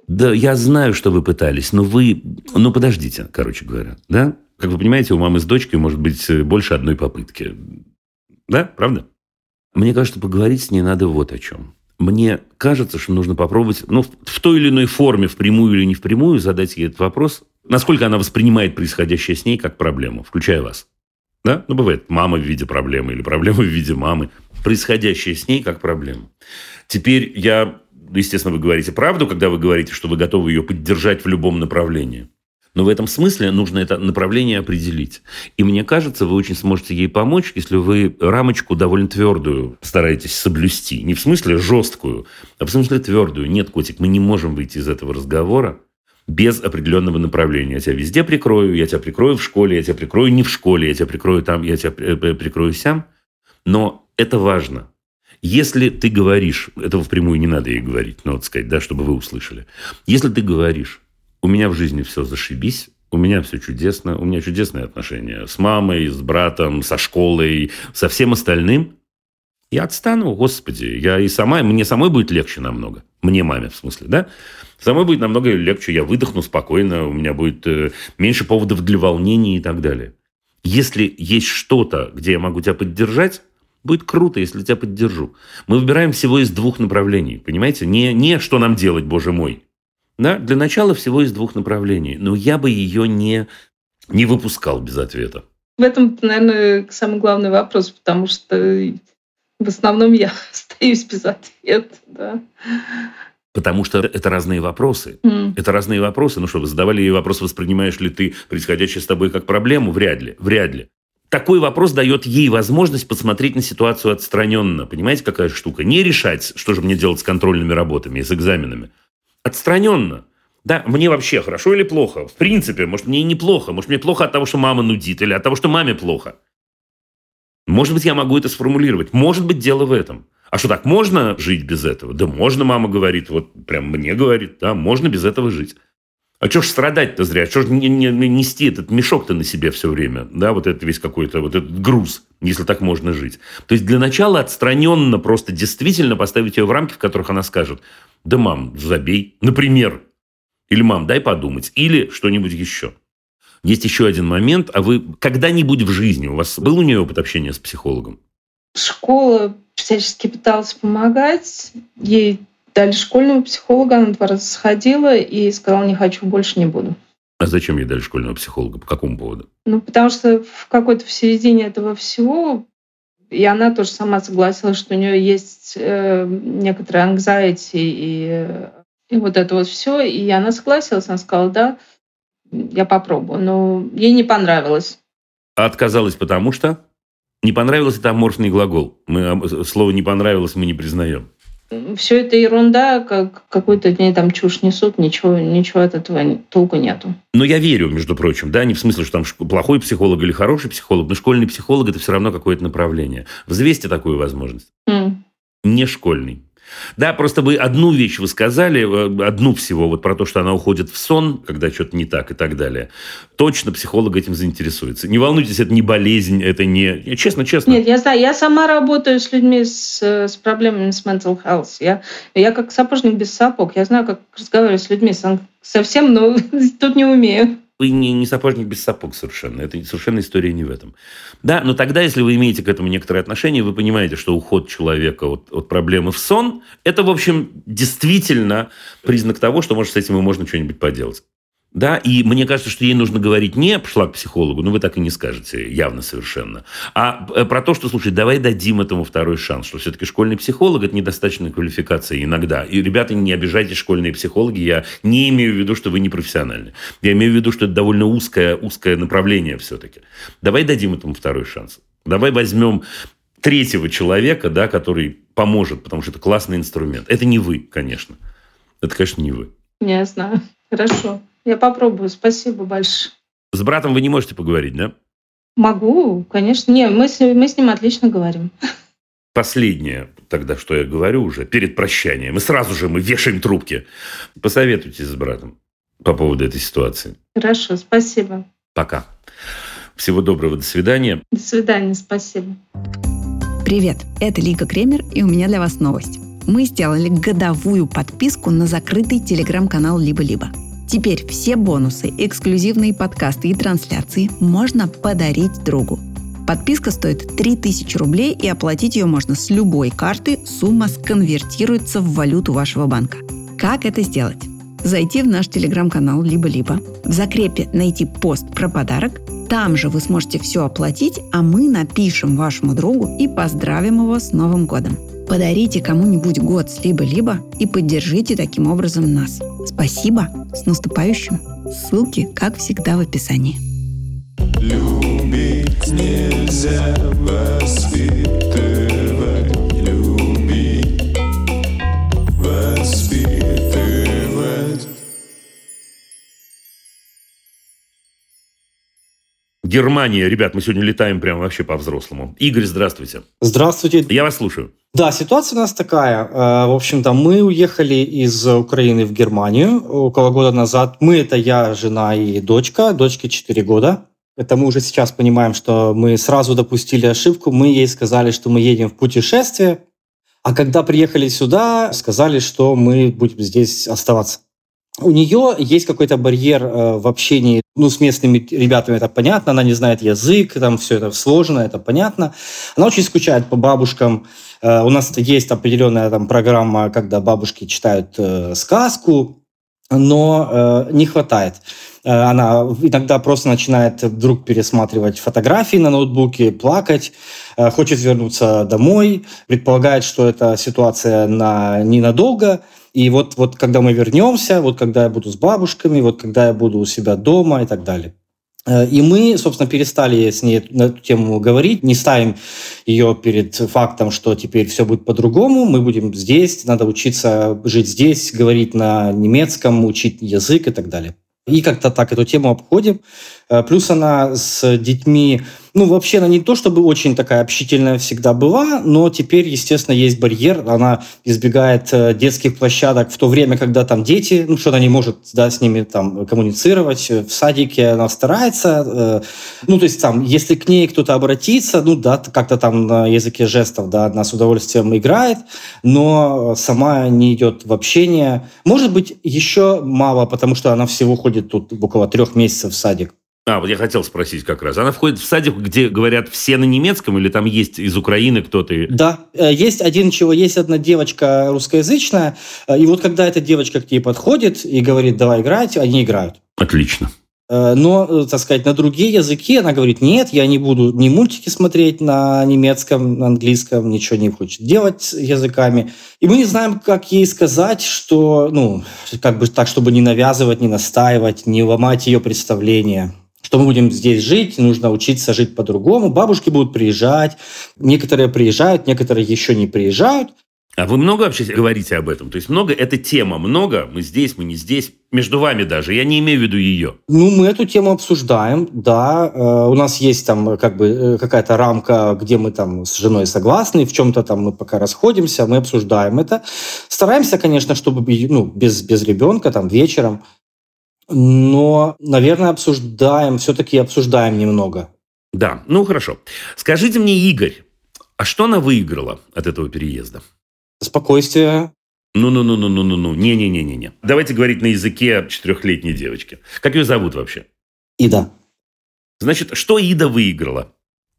Да, я знаю, что вы пытались, но вы... Ну, подождите, короче говоря, да? Как вы понимаете, у мамы с дочкой может быть э, больше одной попытки. Да, правда? Мне кажется, поговорить с ней надо вот о чем. Мне кажется, что нужно попробовать, ну, в- в той или иной форме, впрямую или не впрямую, задать ей этот вопрос, насколько она воспринимает происходящее с ней как проблему, включая вас. Да? Ну, бывает мама в виде проблемы или проблема в виде мамы. Происходящее с ней как проблема. Теперь я, естественно, вы говорите правду, когда вы говорите, что вы готовы ее поддержать в любом направлении. Но в этом смысле нужно это направление определить. И мне кажется, вы очень сможете ей помочь, если вы рамочку довольно твердую стараетесь соблюсти. Не в смысле жесткую, а в смысле твердую. Нет, котик, мы не можем выйти из этого разговора без определенного направления. Я тебя везде прикрою, я тебя прикрою в школе, я тебя прикрою не в школе, я тебя прикрою там, я тебя при- при- прикрою сям. Но это важно. Если ты говоришь, этого впрямую не надо ей говорить, но вот сказать, да, чтобы вы услышали. Если ты говоришь, у меня в жизни все зашибись, у меня все чудесно, у меня чудесные отношения с мамой, с братом, со школой, со всем остальным, я отстану, господи, я и сама, мне самой будет легче намного. Мне, маме, в смысле, да? Самой будет намного легче, я выдохну спокойно, у меня будет э, меньше поводов для волнений и так далее. Если есть что-то, где я могу тебя поддержать, будет круто, если тебя поддержу. Мы выбираем всего из двух направлений, понимаете? Не, не что нам делать, боже мой. Да? Для начала всего из двух направлений. Но я бы ее не, не выпускал без ответа. В этом, наверное, самый главный вопрос, потому что в основном я остаюсь без ответа. Да. Потому что это разные вопросы. М. Это разные вопросы. Ну что, вы задавали ей вопрос, воспринимаешь ли ты происходящее с тобой как проблему? Вряд ли. Вряд ли. Такой вопрос дает ей возможность посмотреть на ситуацию отстраненно. Понимаете, какая штука? Не решать, что же мне делать с контрольными работами, с экзаменами. Отстраненно. Да, мне вообще хорошо или плохо? В принципе, может, мне и неплохо. Может, мне плохо от того, что мама нудит, или от того, что маме плохо. Может быть, я могу это сформулировать. Может быть, дело в этом. А что так, можно жить без этого? Да можно, мама говорит, вот прям мне говорит, да, можно без этого жить. А что ж страдать-то зря? Что ж не, не- не нести этот мешок-то на себе все время? Да, вот это весь какой-то, вот этот груз, если так можно жить. То есть для начала отстраненно просто действительно поставить ее в рамки, в которых она скажет, да, мам, забей, например. Или, мам, дай подумать. Или что-нибудь еще. Есть еще один момент. А вы когда-нибудь в жизни, у вас был у нее опыт общения с психологом? Школа всячески пыталась помогать. Ей дали школьного психолога, она два раза сходила и сказала, не хочу, больше не буду. А зачем ей дали школьного психолога? По какому поводу? Ну, потому что в какой-то в середине этого всего И она тоже сама согласилась, что у нее есть э, некоторые anxiety и, и вот это вот все. И она согласилась, она сказала, да, я попробую. Но ей не понравилось. А отказалась потому что? Не понравилось это аморфный глагол. Мы а, слово «не понравилось» мы не признаем. Все это ерунда, как какую-то мне там чушь несут, ничего, ничего от этого толку нету. Но я верю, между прочим, да, не в смысле, что там плохой психолог или хороший психолог, но школьный психолог – это все равно какое-то направление. Взвесьте такую возможность. М. Не школьный. Да, просто вы одну вещь вы сказали, э, одну всего, вот про то, что она уходит в сон, когда что-то не так и так далее. Точно психолог этим заинтересуется. Не волнуйтесь, это не болезнь, это не... Честно, честно. Нет, я знаю, я сама работаю с людьми с, э, с проблемами с mental health. Я, я как сапожник без сапог. Я знаю, как разговаривать с людьми совсем, но тут не умею. Вы не, не сапожник без сапог совершенно. Это совершенно история не в этом. Да, но тогда, если вы имеете к этому некоторое отношение, вы понимаете, что уход человека от, от проблемы в сон, это, в общем, действительно признак того, что, может, с этим и можно что-нибудь поделать. Да, и мне кажется, что ей нужно говорить не «пошла к психологу», ну, вы так и не скажете, явно совершенно, а э, про то, что, слушай, давай дадим этому второй шанс, что все-таки школьный психолог – это недостаточная квалификация иногда. И, ребята, не обижайтесь, школьные психологи, я не имею в виду, что вы не профессиональны. Я имею в виду, что это довольно узкое, узкое направление все-таки. Давай дадим этому второй шанс. Давай возьмем третьего человека, да, который поможет, потому что это классный инструмент. Это не вы, конечно. Это, конечно, не вы. Знаю. Хорошо. Я попробую. Спасибо большое. С братом вы не можете поговорить, да? Могу, конечно. Не, мы с, мы с ним отлично говорим. Последнее тогда, что я говорю уже, перед прощанием. И сразу же мы вешаем трубки. Посоветуйтесь с братом по поводу этой ситуации. Хорошо, спасибо. Пока. Всего доброго, до свидания. До свидания, спасибо. Привет, это Лика Кремер, и у меня для вас новость. Мы сделали годовую подписку на закрытый телеграм-канал «Либо-либо». Теперь все бонусы, эксклюзивные подкасты и трансляции можно подарить другу. Подписка стоит 3000 рублей, и оплатить ее можно с любой карты. Сумма сконвертируется в валюту вашего банка. Как это сделать? Зайти в наш телеграм-канал «Либо-либо», в закрепе найти пост про подарок, там же вы сможете все оплатить, а мы напишем вашему другу и поздравим его с Новым годом. Подарите кому-нибудь год с либо-либо и поддержите таким образом нас. Спасибо, с наступающим. Ссылки, как всегда, в описании. Любить нельзя воспитывать, любить, воспитывать. Германия. Ребят, мы сегодня летаем прям вообще по-взрослому. Игорь, здравствуйте. Здравствуйте. Я вас слушаю. Да, ситуация у нас такая. Э, В общем-то, мы уехали из Украины в Германию около года назад. Мы – это я, жена и дочка. Дочке 4 года. Это мы уже сейчас понимаем, что мы сразу допустили ошибку. Мы ей сказали, что мы едем в путешествие. А когда приехали сюда, сказали, что мы будем здесь оставаться. У нее есть какой-то барьер э, в общении ну, с местными ребятами, это понятно, она не знает язык, там все это сложно, это понятно. Она очень скучает по бабушкам. Э, у нас есть определенная там программа, когда бабушки читают э, сказку, но э, не хватает. Э, Она иногда просто начинает вдруг пересматривать фотографии на ноутбуке, плакать, э, хочет вернуться домой, предполагает, что эта ситуация на, ненадолго. И вот, вот когда мы вернемся, вот когда я буду с бабушками, вот когда я буду у себя дома и так далее. Э, И мы, собственно, перестали с ней на эту тему говорить, не ставим ее перед фактом, что теперь все будет по-другому, мы будем здесь, надо учиться жить здесь, говорить на немецком, учить язык и так далее. И как-то так эту тему обходим. Э, Плюс она с детьми, ну, вообще она не то чтобы очень такая общительная всегда была, но теперь, естественно, есть барьер. Она избегает э, детских площадок в то время, когда там дети, ну, что она не может да, с ними там коммуницировать. В садике она старается. э, Ну, то есть там, если к ней кто-то обратится, ну, да, как-то там на языке жестов, да, она с удовольствием играет, но сама не идет в общение. Может быть, еще мало, потому что она всего ходит тут около трех месяцев в садик. А, вот я хотел спросить как раз. Она входит в садик, где говорят все на немецком, или там есть из Украины кто-то? Да, э, есть один чего, есть одна девочка русскоязычная, э, и вот когда эта девочка к ней подходит и говорит, давай играть, они играют. Отлично. Э, Но, так сказать, на другие языки она говорит, нет, я не буду ни мультики смотреть на немецком, на английском, ничего не хочет делать с языками. И мы не знаем, как ей сказать, что, ну, как бы так, чтобы не навязывать, не настаивать, не ломать ее представления что мы будем здесь жить, нужно учиться жить по-другому. Бабушки будут приезжать, некоторые приезжают, некоторые еще не приезжают. А вы много вообще говорите об этом? То есть много, это тема, много, мы здесь, мы не здесь, между вами даже, я не имею в виду ее. Ну, мы эту тему обсуждаем, да. Э, У нас есть там э, как бы э, какая-то рамка, где мы там с женой согласны, в чем-то там мы пока расходимся, мы обсуждаем это. Стараемся, конечно, чтобы ну, без, без ребенка, там вечером, но, наверное, обсуждаем, все-таки обсуждаем немного. Да, ну хорошо. Скажите мне, Игорь, а что она выиграла от этого переезда? Спокойствие, Ну-ну-ну-ну-ну-ну-ну. Не-не-не-не-не. Давайте говорить на языке четырехлетней девочки. Как ее зовут вообще? и да. Значит, что Ида выиграла?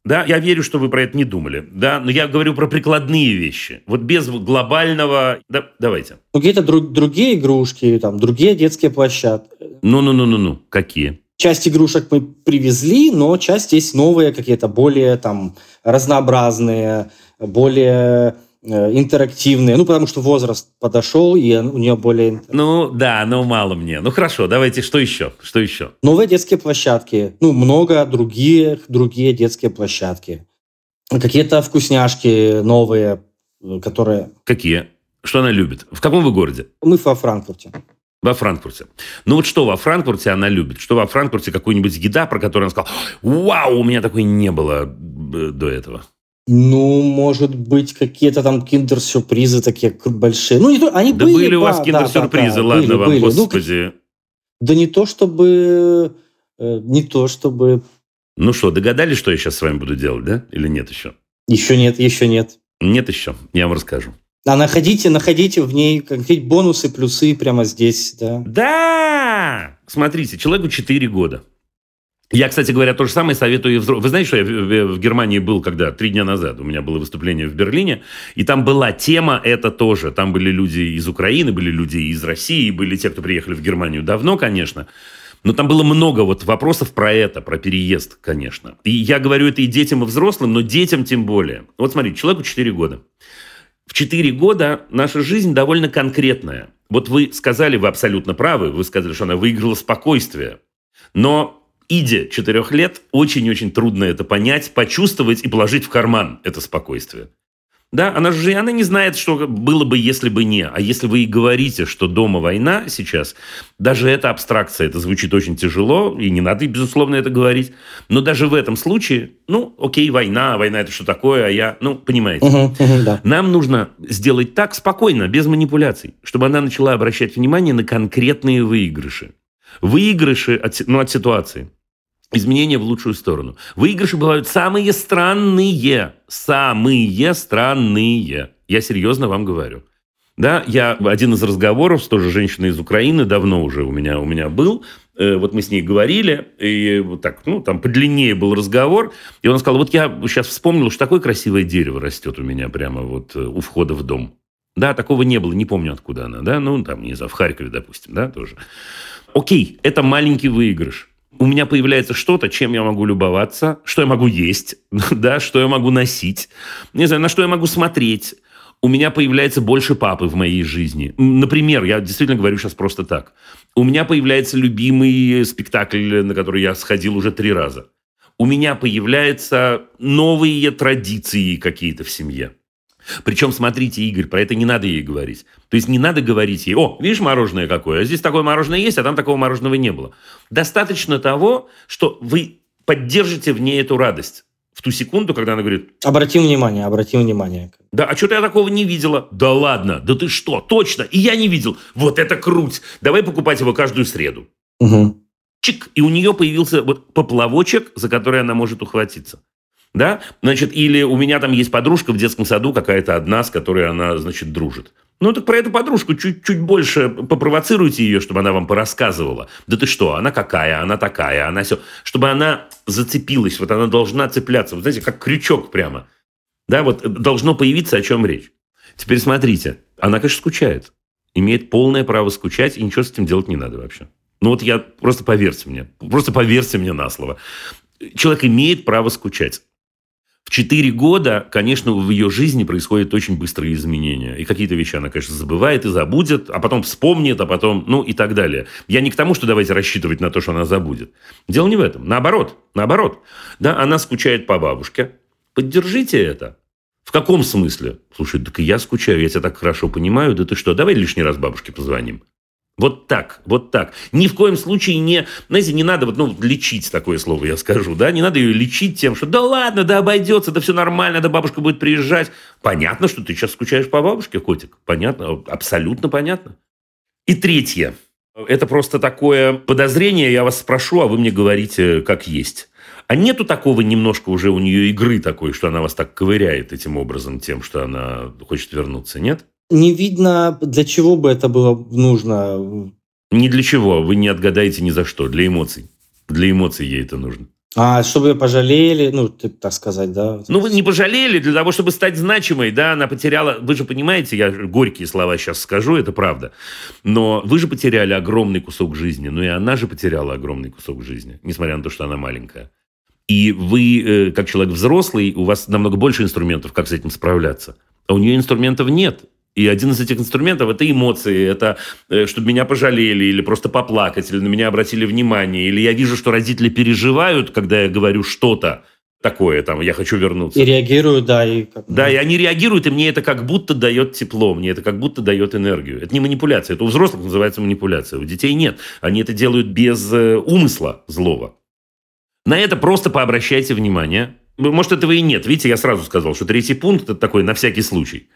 Да, я верю, что вы про это не думали. Да, но я говорю про прикладные вещи. Вот без глобального... Да, давайте. Ну, какие-то друг- другие игрушки, там, другие детские площадки. Ну-ну-ну-ну-ну. Какие? Часть игрушек мы привезли, но часть есть новые, какие-то более там разнообразные, более интерактивные. Ну, потому что возраст подошел, и у нее более... Ну, да, ну мало мне. Ну, хорошо, давайте, что еще? Что еще? Новые детские площадки. Ну, много другие, другие детские площадки. Какие-то вкусняшки новые, э, которые... Какие? Что она любит? В каком вы городе? Мы во Франкфурте. Во Франкфурте. Ну вот что во Франкфурте она любит? Что во Франкфурте какой-нибудь еда, про которую она сказала, вау, у меня такой не было э, до этого. Ну, может быть, какие-то там киндер-сюрпризы такие большие. Ну, не то, они Да были, были у вас да, киндер-сюрпризы, да, да, ладно были, вам, были. Ну, господи. Да не то чтобы... э, Не то чтобы... Ну что, догадались, что я сейчас с вами буду делать, да? Или нет еще? Еще нет, еще нет. Нет еще, я вам расскажу. А находите, находите в ней какие-то бонусы, плюсы прямо здесь, да. Да! Смотрите, человеку 4 года. Я, кстати говоря, то же самое советую взрослым. Вы знаете, что я в- Германии был, когда? Три дня назад. У меня было выступление в Берлине. И там была тема это тоже. Там были люди из Украины, были люди из России, были те, кто приехали в Германию давно, конечно. Но там было много вот вопросов про это, про переезд, конечно. И я говорю это и детям, и взрослым, но детям тем более. Вот смотрите, человеку 4 года. В 4 года наша жизнь довольно конкретная. Вот вы сказали, вы абсолютно правы, вы сказали, что она выиграла спокойствие. Но Иде 4 лет очень-очень трудно это понять, почувствовать и положить в карман это спокойствие. Да, она же она не знает, что было бы, если бы не. А если вы и говорите, что дома война сейчас, даже эта абстракция, это звучит очень тяжело, и не надо, безусловно, это говорить. Но даже в этом случае, ну, окей, война, война это что такое, а я, ну, понимаете. Мгм, да. Нам нужно сделать так спокойно, без манипуляций, чтобы она начала обращать внимание на конкретные выигрыши. Выигрыши от, ну, от ситуации. Изменения в лучшую сторону. Выигрыши бывают самые странные. Самые странные. Я серьезно вам говорю. Да, я один из разговоров с тоже женщиной из Украины давно уже у меня, у меня был. Э, Вот мы с ней говорили, и вот так, ну, там подлиннее был разговор. И он сказал, вот я сейчас вспомнил, что такое красивое дерево растет у меня прямо вот э, у входа в дом. Да, такого не было, не помню, откуда она, да, ну, там, не знаю, в Харькове, допустим, да, тоже. Окей, это маленький выигрыш. У меня появляется что-то, чем я могу любоваться, что я могу есть, да, что я могу носить, не знаю, на что я могу смотреть. У меня появляется больше папы в моей жизни. Например, я действительно говорю сейчас просто так. У меня появляется любимый спектакль, на который я сходил уже три раза. У меня появляются новые традиции какие-то в семье. Причем, смотрите, Игорь, про это не надо ей говорить. То есть не надо говорить ей, о, видишь мороженое какое, а здесь такое мороженое есть, а там такого мороженого не было. Достаточно того, что вы поддержите в ней эту радость. В ту секунду, когда она говорит, Обратим внимание, обратим внимание. да, а что-то я такого не видела. Да ладно, да ты что, точно, и я не видел. Вот это круть. Давай покупать его каждую среду. Мгм. Чик, и у нее появился вот поплавочек, за который она может ухватиться. Да? Значит, или у меня там есть подружка в детском саду какая-то одна, с которой она, значит, дружит. Ну, так про эту подружку чуть-чуть больше попровоцируйте ее, чтобы она вам порассказывала. Да ты что, она какая, она такая, она все. Чтобы она зацепилась, вот она должна цепляться. Вот знаете, как крючок прямо. Да, вот должно появиться, о чем речь. Теперь смотрите, она, конечно, скучает. Имеет полное право скучать, и ничего с этим делать не надо вообще. Ну вот я, просто поверьте мне, просто поверьте мне на слово. Человек имеет право скучать. В 4 года, конечно, в ее жизни происходят очень быстрые изменения. И какие-то вещи она, конечно, забывает и забудет, а потом вспомнит, а потом, ну и так далее. Я не к тому, что давайте рассчитывать на то, что она забудет. Дело не в этом. Наоборот, наоборот. Да, она скучает по бабушке. Поддержите это. В каком смысле? Слушай, так и я скучаю, я тебя так хорошо понимаю. Да ты что, давай лишний раз бабушке позвоним. Вот так, вот так. Ни в коем случае не, знаете, не надо вот, ну, лечить такое слово, я скажу, да, не надо ее лечить тем, что да ладно, да обойдется, да все нормально, да бабушка будет приезжать. Понятно, что ты сейчас скучаешь по бабушке, котик, понятно, абсолютно понятно. И третье, это просто такое подозрение, я вас спрошу, а вы мне говорите, как есть. А нету такого немножко уже у нее игры такой, что она вас так ковыряет этим образом, тем, что она хочет вернуться, нет? Не видно, для чего бы это было нужно. Ни для чего, вы не отгадаете ни за что, для эмоций. Для эмоций ей это нужно. А чтобы пожалели, ну, так сказать, да? Ну, вы не пожалели для того, чтобы стать значимой, да, она потеряла... Вы же понимаете, я горькие слова сейчас скажу, это правда. Но вы же потеряли огромный кусок жизни, ну и она же потеряла огромный кусок жизни, несмотря на то, что она маленькая. И вы, э, как человек взрослый, у вас намного больше инструментов, как с этим справляться. А у нее инструментов нет. И один из этих инструментов – это эмоции, это э, чтобы меня пожалели или просто поплакать, или на меня обратили внимание, или я вижу, что родители переживают, когда я говорю что-то такое, там, я хочу вернуться. И реагируют, да. И как... Да, и они реагируют, и мне это как будто дает тепло, мне это как будто дает энергию. Это не манипуляция, это у взрослых называется манипуляция, у детей нет. Они это делают без э, умысла злого. На это просто пообращайте внимание. Может, этого и нет. Видите, я сразу сказал, что третий пункт – это такой на всякий случай.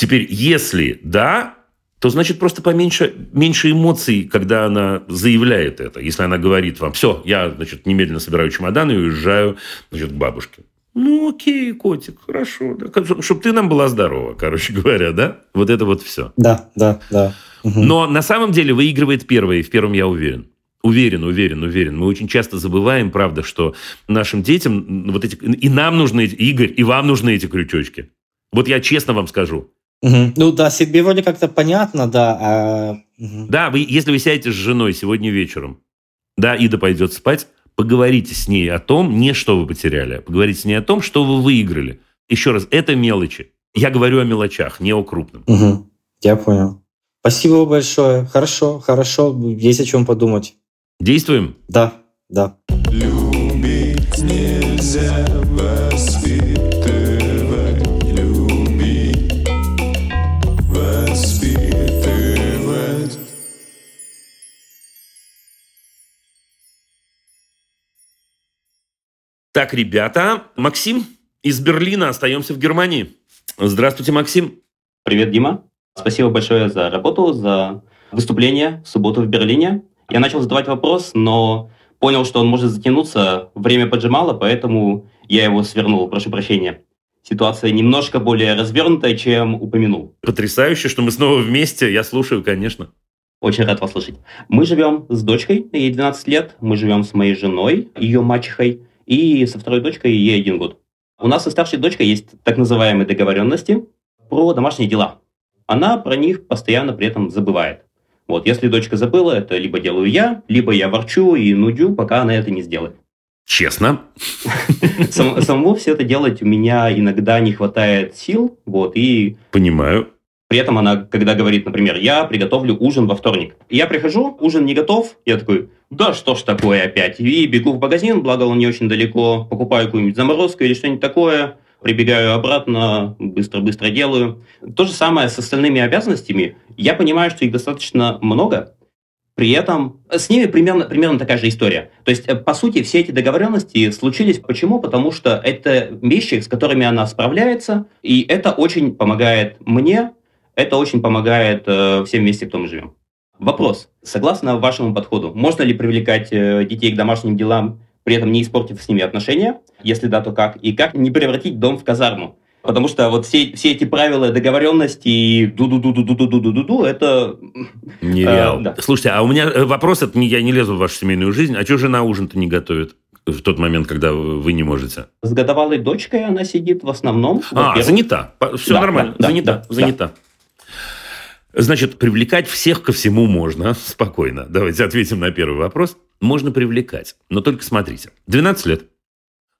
Теперь, если да, то значит просто поменьше меньше эмоций, когда она заявляет это. Если она говорит вам, все, я, значит, немедленно собираю чемодан и уезжаю, значит, к бабушке. Ну, окей, котик, хорошо. Да. Чтобы ты нам была здорова, короче говоря, да? Вот это вот все. Да, да, да. Угу. Но на самом деле выигрывает первое, и в первом я уверен. Уверен, уверен, уверен. Мы очень часто забываем, правда, что нашим детям вот эти... И нам нужны. Игорь, и вам нужны эти крючочки. Вот я честно вам скажу. Угу. Ну да, себе вроде как-то понятно, да. А... Угу. Да, вы, если вы сядете с женой сегодня вечером, да, Ида пойдет спать, поговорите с ней о том, не что вы потеряли, а поговорите с ней о том, что вы выиграли. Еще раз, это мелочи. Я говорю о мелочах, не о крупном. Угу. Я понял. Спасибо большое. Хорошо, хорошо. Есть о чем подумать. Действуем? Да, да. Любить нельзя воспитывать, Так, ребята, Максим из Берлина, остаемся в Германии. Здравствуйте, Максим. Привет, Дима. Спасибо большое за работу, за выступление в субботу в Берлине. Я начал задавать вопрос, но понял, что он может затянуться. Время поджимало, поэтому я его свернул. Прошу прощения. Ситуация немножко более развернутая, чем упомянул. Потрясающе, что мы снова вместе. Я слушаю, конечно. Очень рад вас слышать. Мы живем с дочкой, ей 12 лет. Мы живем с моей женой, ее мачехой, и со второй дочкой ей один год. У нас со старшей дочкой есть так называемые договоренности про домашние дела. Она про них постоянно при этом забывает. Вот, если дочка забыла, это либо делаю я, либо я ворчу и нудю, пока она это не сделает. Честно? Сам, самому все это делать у меня иногда не хватает сил, вот, и... Понимаю. При этом она, когда говорит, например, я приготовлю ужин во вторник. Я прихожу, ужин не готов, я такой, да что ж такое опять? И бегу в магазин, благо он не очень далеко, покупаю какую-нибудь заморозку или что-нибудь такое, прибегаю обратно, быстро-быстро делаю. То же самое с остальными обязанностями. Я понимаю, что их достаточно много, при этом с ними примерно, примерно такая же история. То есть, э, по сути, все эти договоренности случились. Почему? Потому что это вещи, с которыми она справляется, и это очень помогает мне, это очень помогает э, всем вместе, кто мы живем. Вопрос. Согласно вашему подходу, можно ли привлекать э, детей к домашним делам, при этом не испортив с ними отношения? Если да, то как? И как не превратить дом в казарму? Потому что вот все, все эти правила договоренности и ду-ду-ду-ду-ду-ду-ду-ду, это... Нереал. Э, да. Слушайте, а у меня вопрос, это я не лезу в вашу семейную жизнь, а что жена ужин-то не готовит? в тот момент, когда вы не можете? С годовалой дочкой она сидит в основном. А, занята. Все да, нормально. Да, занята, да, занята. Да. Значит, привлекать всех ко всему можно. Спокойно. Давайте ответим на первый вопрос. Можно привлекать. Но только смотрите. 12 лет.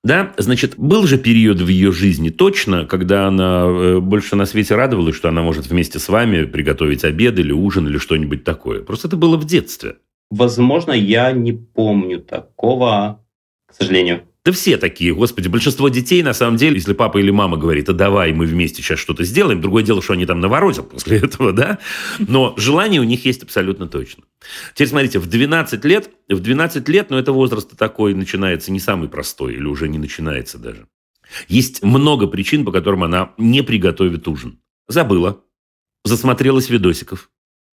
Да, значит, был же период в ее жизни точно, когда она э, больше на свете радовалась, что она может вместе с вами приготовить обед или ужин или что-нибудь такое. Просто это было в детстве. Возможно, я не помню такого, к сожалению. Да все такие, господи, большинство детей, на самом деле, если папа или мама говорит, а давай мы вместе сейчас что-то сделаем, другое дело, что они там наворотят после этого, да, но желание у них есть абсолютно точно. Теперь смотрите, в 12 лет, в 12 лет, но это возраст такой начинается не самый простой, или уже не начинается даже. Есть много причин, по которым она не приготовит ужин. Забыла, засмотрелась видосиков,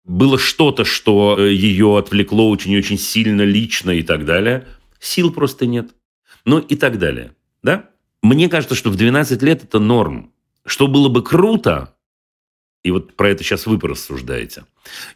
было что-то, что э, ее отвлекло очень-очень сильно, лично и так далее. Сил просто нет ну и так далее. Да? Мне кажется, что в 12 лет это норм. Что было бы круто, и вот про это сейчас вы порассуждаете,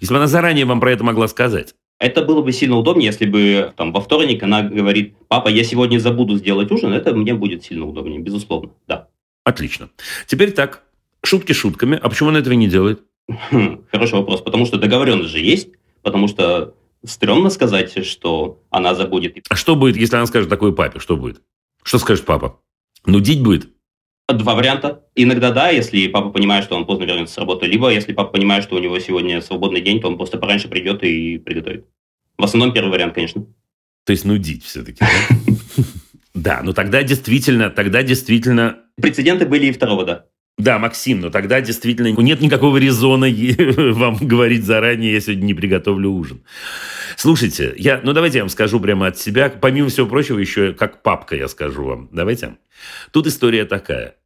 если бы она заранее вам про это могла сказать. Это было бы сильно удобнее, если бы там во вторник она говорит, папа, я сегодня забуду сделать ужин, это мне будет сильно удобнее, безусловно, да. Отлично. Теперь так, шутки шутками, а почему она этого не делает? Хм, хороший вопрос, потому что договоренность же есть, потому что стрёмно сказать, что она забудет. А что будет, если она скажет такой папе? Что будет? Что скажет папа? Нудить будет? Два варианта. Иногда да, если папа понимает, что он поздно вернется с работы, либо если папа понимает, что у него сегодня свободный день, то он просто пораньше придет и приготовит. В основном первый вариант, конечно. То есть нудить все-таки, да? но тогда действительно, тогда действительно... Прецеденты были и второго, да. Да, Максим, но тогда действительно нет никакого резона вам говорить заранее, я сегодня не приготовлю ужин. Слушайте, я, ну давайте я вам скажу прямо от себя, помимо всего прочего, еще как папка я скажу вам. Давайте. Тут история такая.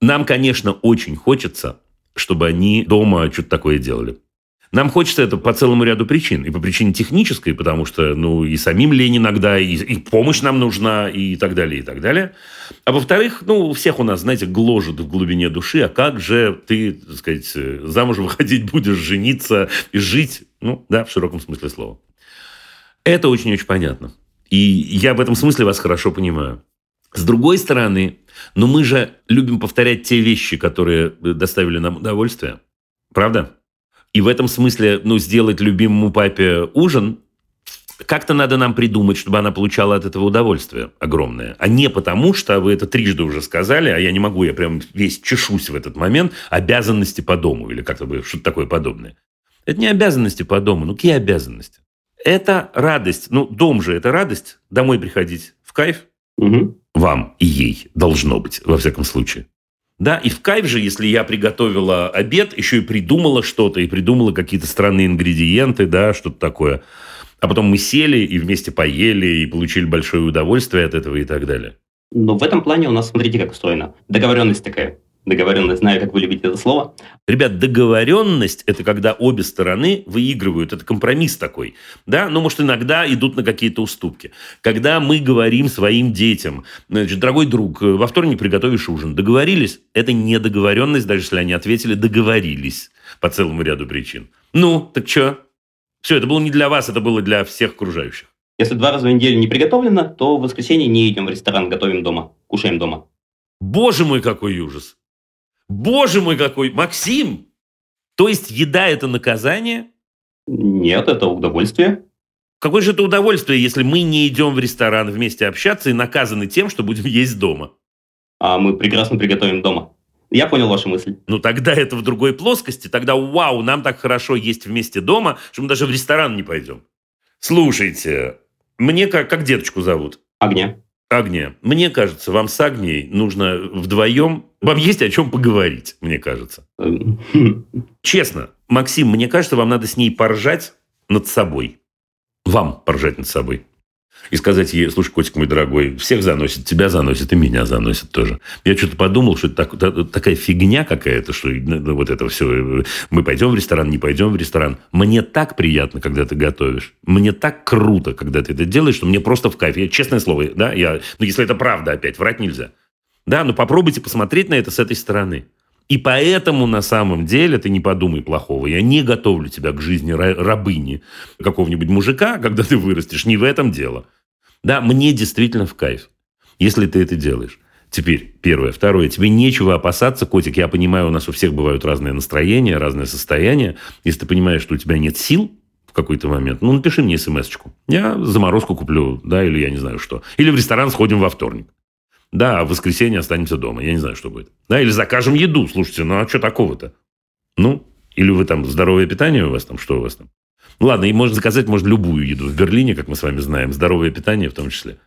Нам, конечно, очень хочется, чтобы они дома что-то такое делали. Нам хочется это по целому ряду причин. И по причине технической, потому что, ну, и самим лень иногда, и, и помощь нам нужна, и так далее, и так далее. А во-вторых, ну, у всех у нас, знаете, гложет в глубине души, а как же ты, так сказать, замуж выходить будешь, жениться и жить, ну, да, в широком смысле слова. Это очень-очень понятно. И я в этом смысле вас хорошо понимаю. С другой стороны, ну мы же любим повторять те вещи, которые доставили нам удовольствие. Правда? И в этом смысле, ну, сделать любимому папе ужин, как-то надо нам придумать, чтобы она получала от этого удовольствие огромное. А не потому, что вы это трижды уже сказали, а я не могу, я прям весь чешусь в этот момент, обязанности по дому или как-то бы что-то такое подобное. Это не обязанности по дому. Ну, какие обязанности? Это радость. Ну, дом же это радость. Домой приходить в кайф. Угу. Вам и ей должно быть, во всяком случае. Да, и в кайф же, если я приготовила обед, еще и придумала что-то, и придумала какие-то странные ингредиенты, да, что-то такое. А потом мы сели и вместе поели, и получили большое удовольствие от этого и так далее. Но в этом плане у нас, смотрите, как устроено. Договоренность такая договоренность, знаю, как вы любите это слово. Ребят, договоренность – это когда обе стороны выигрывают, это компромисс такой, да, но, может, иногда идут на какие-то уступки. Когда мы говорим своим детям, значит, дорогой друг, во вторник приготовишь ужин, договорились? Это не договоренность, даже если они ответили, договорились по целому ряду причин. Ну, так что? Все, это было не для вас, это было для всех окружающих. Если два раза в неделю не приготовлено, то в воскресенье не идем в ресторан, готовим дома, кушаем дома. Боже мой, какой ужас! Боже мой, какой... Максим! То есть еда – это наказание? Нет, это удовольствие. Какое же это удовольствие, если мы не идем в ресторан вместе общаться и наказаны тем, что будем есть дома? А мы прекрасно приготовим дома. Я понял вашу мысль. Ну, тогда это в другой плоскости. Тогда, вау, нам так хорошо есть вместе дома, что мы даже в ресторан не пойдем. Слушайте, мне как, как деточку зовут? Огня. Агния, мне кажется, вам с Агнией нужно вдвоем... Вам есть о чем поговорить, мне кажется. Честно, Максим, мне кажется, вам надо с ней поржать над собой. Вам поржать над собой и сказать ей, слушай, котик мой дорогой, всех заносит, тебя заносит и меня заносит тоже. Я что-то подумал, что это так, такая фигня какая-то, что ну, вот это все, мы пойдем в ресторан, не пойдем в ресторан. Мне так приятно, когда ты готовишь. Мне так круто, когда ты это делаешь, что мне просто в кайф. Я, честное слово, да, я, ну, если это правда опять, врать нельзя. Да, но попробуйте посмотреть на это с этой стороны. И поэтому на самом деле ты не подумай плохого. Я не готовлю тебя к жизни рабыни какого-нибудь мужика, когда ты вырастешь. Не в этом дело. Да, мне действительно в кайф, если ты это делаешь. Теперь первое. Второе. Тебе нечего опасаться, котик. Я понимаю, у нас у всех бывают разные настроения, разные состояния. Если ты понимаешь, что у тебя нет сил в какой-то момент, ну, напиши мне смс-очку. Я заморозку куплю, да, или я не знаю что. Или в ресторан сходим во вторник. Да, а в воскресенье останемся дома. Я не знаю, что будет. Да, или закажем еду. Слушайте, ну а что такого-то? Ну, или вы там здоровое питание у вас там, что у вас там? Ладно, и можно заказать, может, любую еду. В Берлине, как мы с вами знаем, здоровое питание в том числе.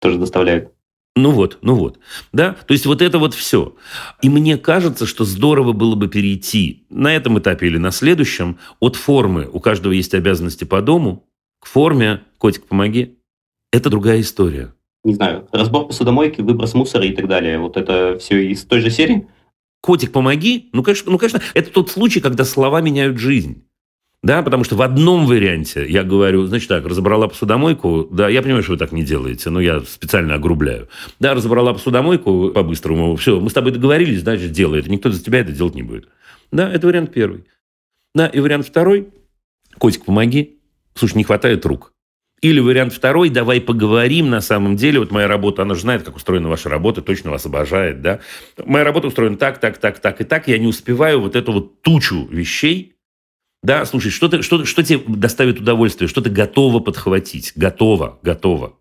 Тоже доставляют. Ну вот, ну вот. Да? То есть вот это вот все. И мне кажется, что здорово было бы перейти на этом этапе или на следующем от формы «у каждого есть обязанности по дому» к форме «котик, помоги». Это другая история. Не знаю, разбор посудомойки, выброс мусора и так далее. Вот это все из той же серии? Котик, помоги. Ну, конечно, ну, конечно, это тот случай, когда слова меняют жизнь. Да, потому что в одном варианте я говорю, значит так, разобрала посудомойку, да, я понимаю, что вы так не делаете, но я специально огрубляю. Да, разобрала посудомойку по-быстрому, все, мы с тобой договорились, значит, делай это, никто за тебя это делать не будет. Да, это вариант первый. Да, и вариант второй, котик, помоги, слушай, не хватает рук. Или вариант второй, давай поговорим на самом деле. Вот моя работа, она же знает, как устроена ваша работа, точно вас обожает, да. Моя работа устроена так, так, так, так и так. Я не успеваю вот эту вот тучу вещей да, слушай, что, ты, что, что тебе доставит удовольствие, что ты готова подхватить? Готова, готова.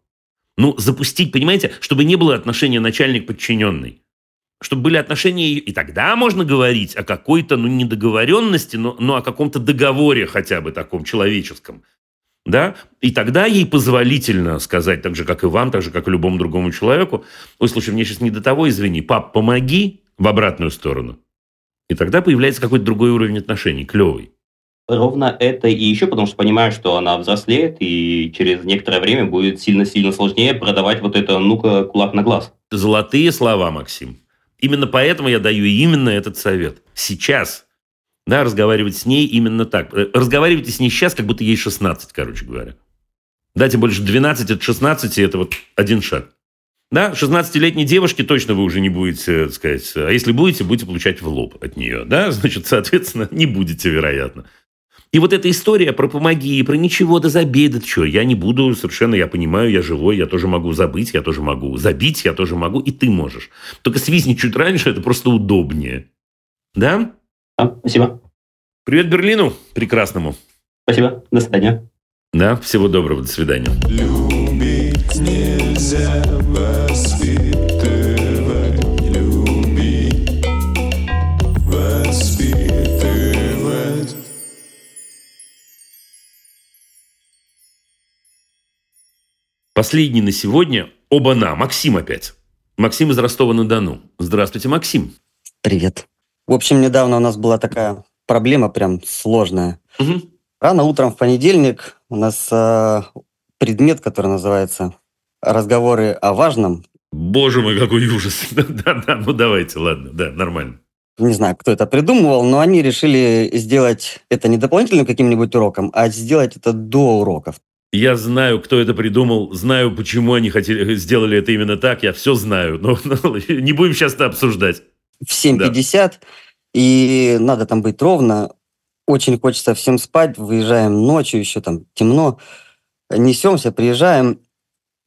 Ну, запустить, понимаете, чтобы не было отношения начальник-подчиненный. Чтобы были отношения, и тогда можно говорить о какой-то, ну, недоговоренности, но, но о каком-то договоре хотя бы таком человеческом. Да? И тогда ей позволительно сказать, так же, как и вам, так же, как и любому другому человеку, ой, слушай, мне сейчас не до того, извини, пап, помоги в обратную сторону. И тогда появляется какой-то другой уровень отношений, клевый. Ровно это и еще потому, что понимаю, что она взрослеет, и через некоторое время будет сильно-сильно сложнее продавать вот это «ну-ка, кулак на глаз». Золотые слова, Максим. Именно поэтому я даю именно этот совет. Сейчас. Да, разговаривать с ней именно так. Э, разговаривайте с ней сейчас, как будто ей 16, короче говоря. Да, тем более, что 12 от 16 – это вот один шаг. Да, 16-летней девушке точно вы уже не будете, так сказать, а если будете, будете получать в лоб от нее, да, значит, соответственно, не будете, вероятно. И вот эта история про помоги, про ничего, да забей, да что, я не буду совершенно, я понимаю, я живой, я тоже могу забыть, я тоже могу забить, я тоже могу, и ты можешь. Только свистни чуть раньше, это просто удобнее. Да? Да, спасибо. Привет Берлину прекрасному. Спасибо, до свидания. Да, всего доброго, до свидания. Любить нельзя воспитывать, любить, воспитывать. Последний на сегодня оба-на. Максим опять. Максим из Ростова-на-Дону. Здравствуйте, Максим. Привет. В общем, недавно у нас была такая проблема прям сложная. Мгм. Рано утром в понедельник у нас э, предмет, который называется «Разговоры о важном». Боже мой, какой ужас. Да-да, ну давайте, ладно, да, нормально. Не знаю, кто это придумывал, но они решили сделать это не дополнительным каким-нибудь уроком, а сделать это до уроков. Я знаю, кто это придумал, знаю, почему они хотели, сделали это именно так, я все знаю, но, но не будем сейчас это обсуждать. В 7.50, и надо там быть ровно. Очень хочется всем спать, выезжаем ночью, еще там темно. Несемся, приезжаем,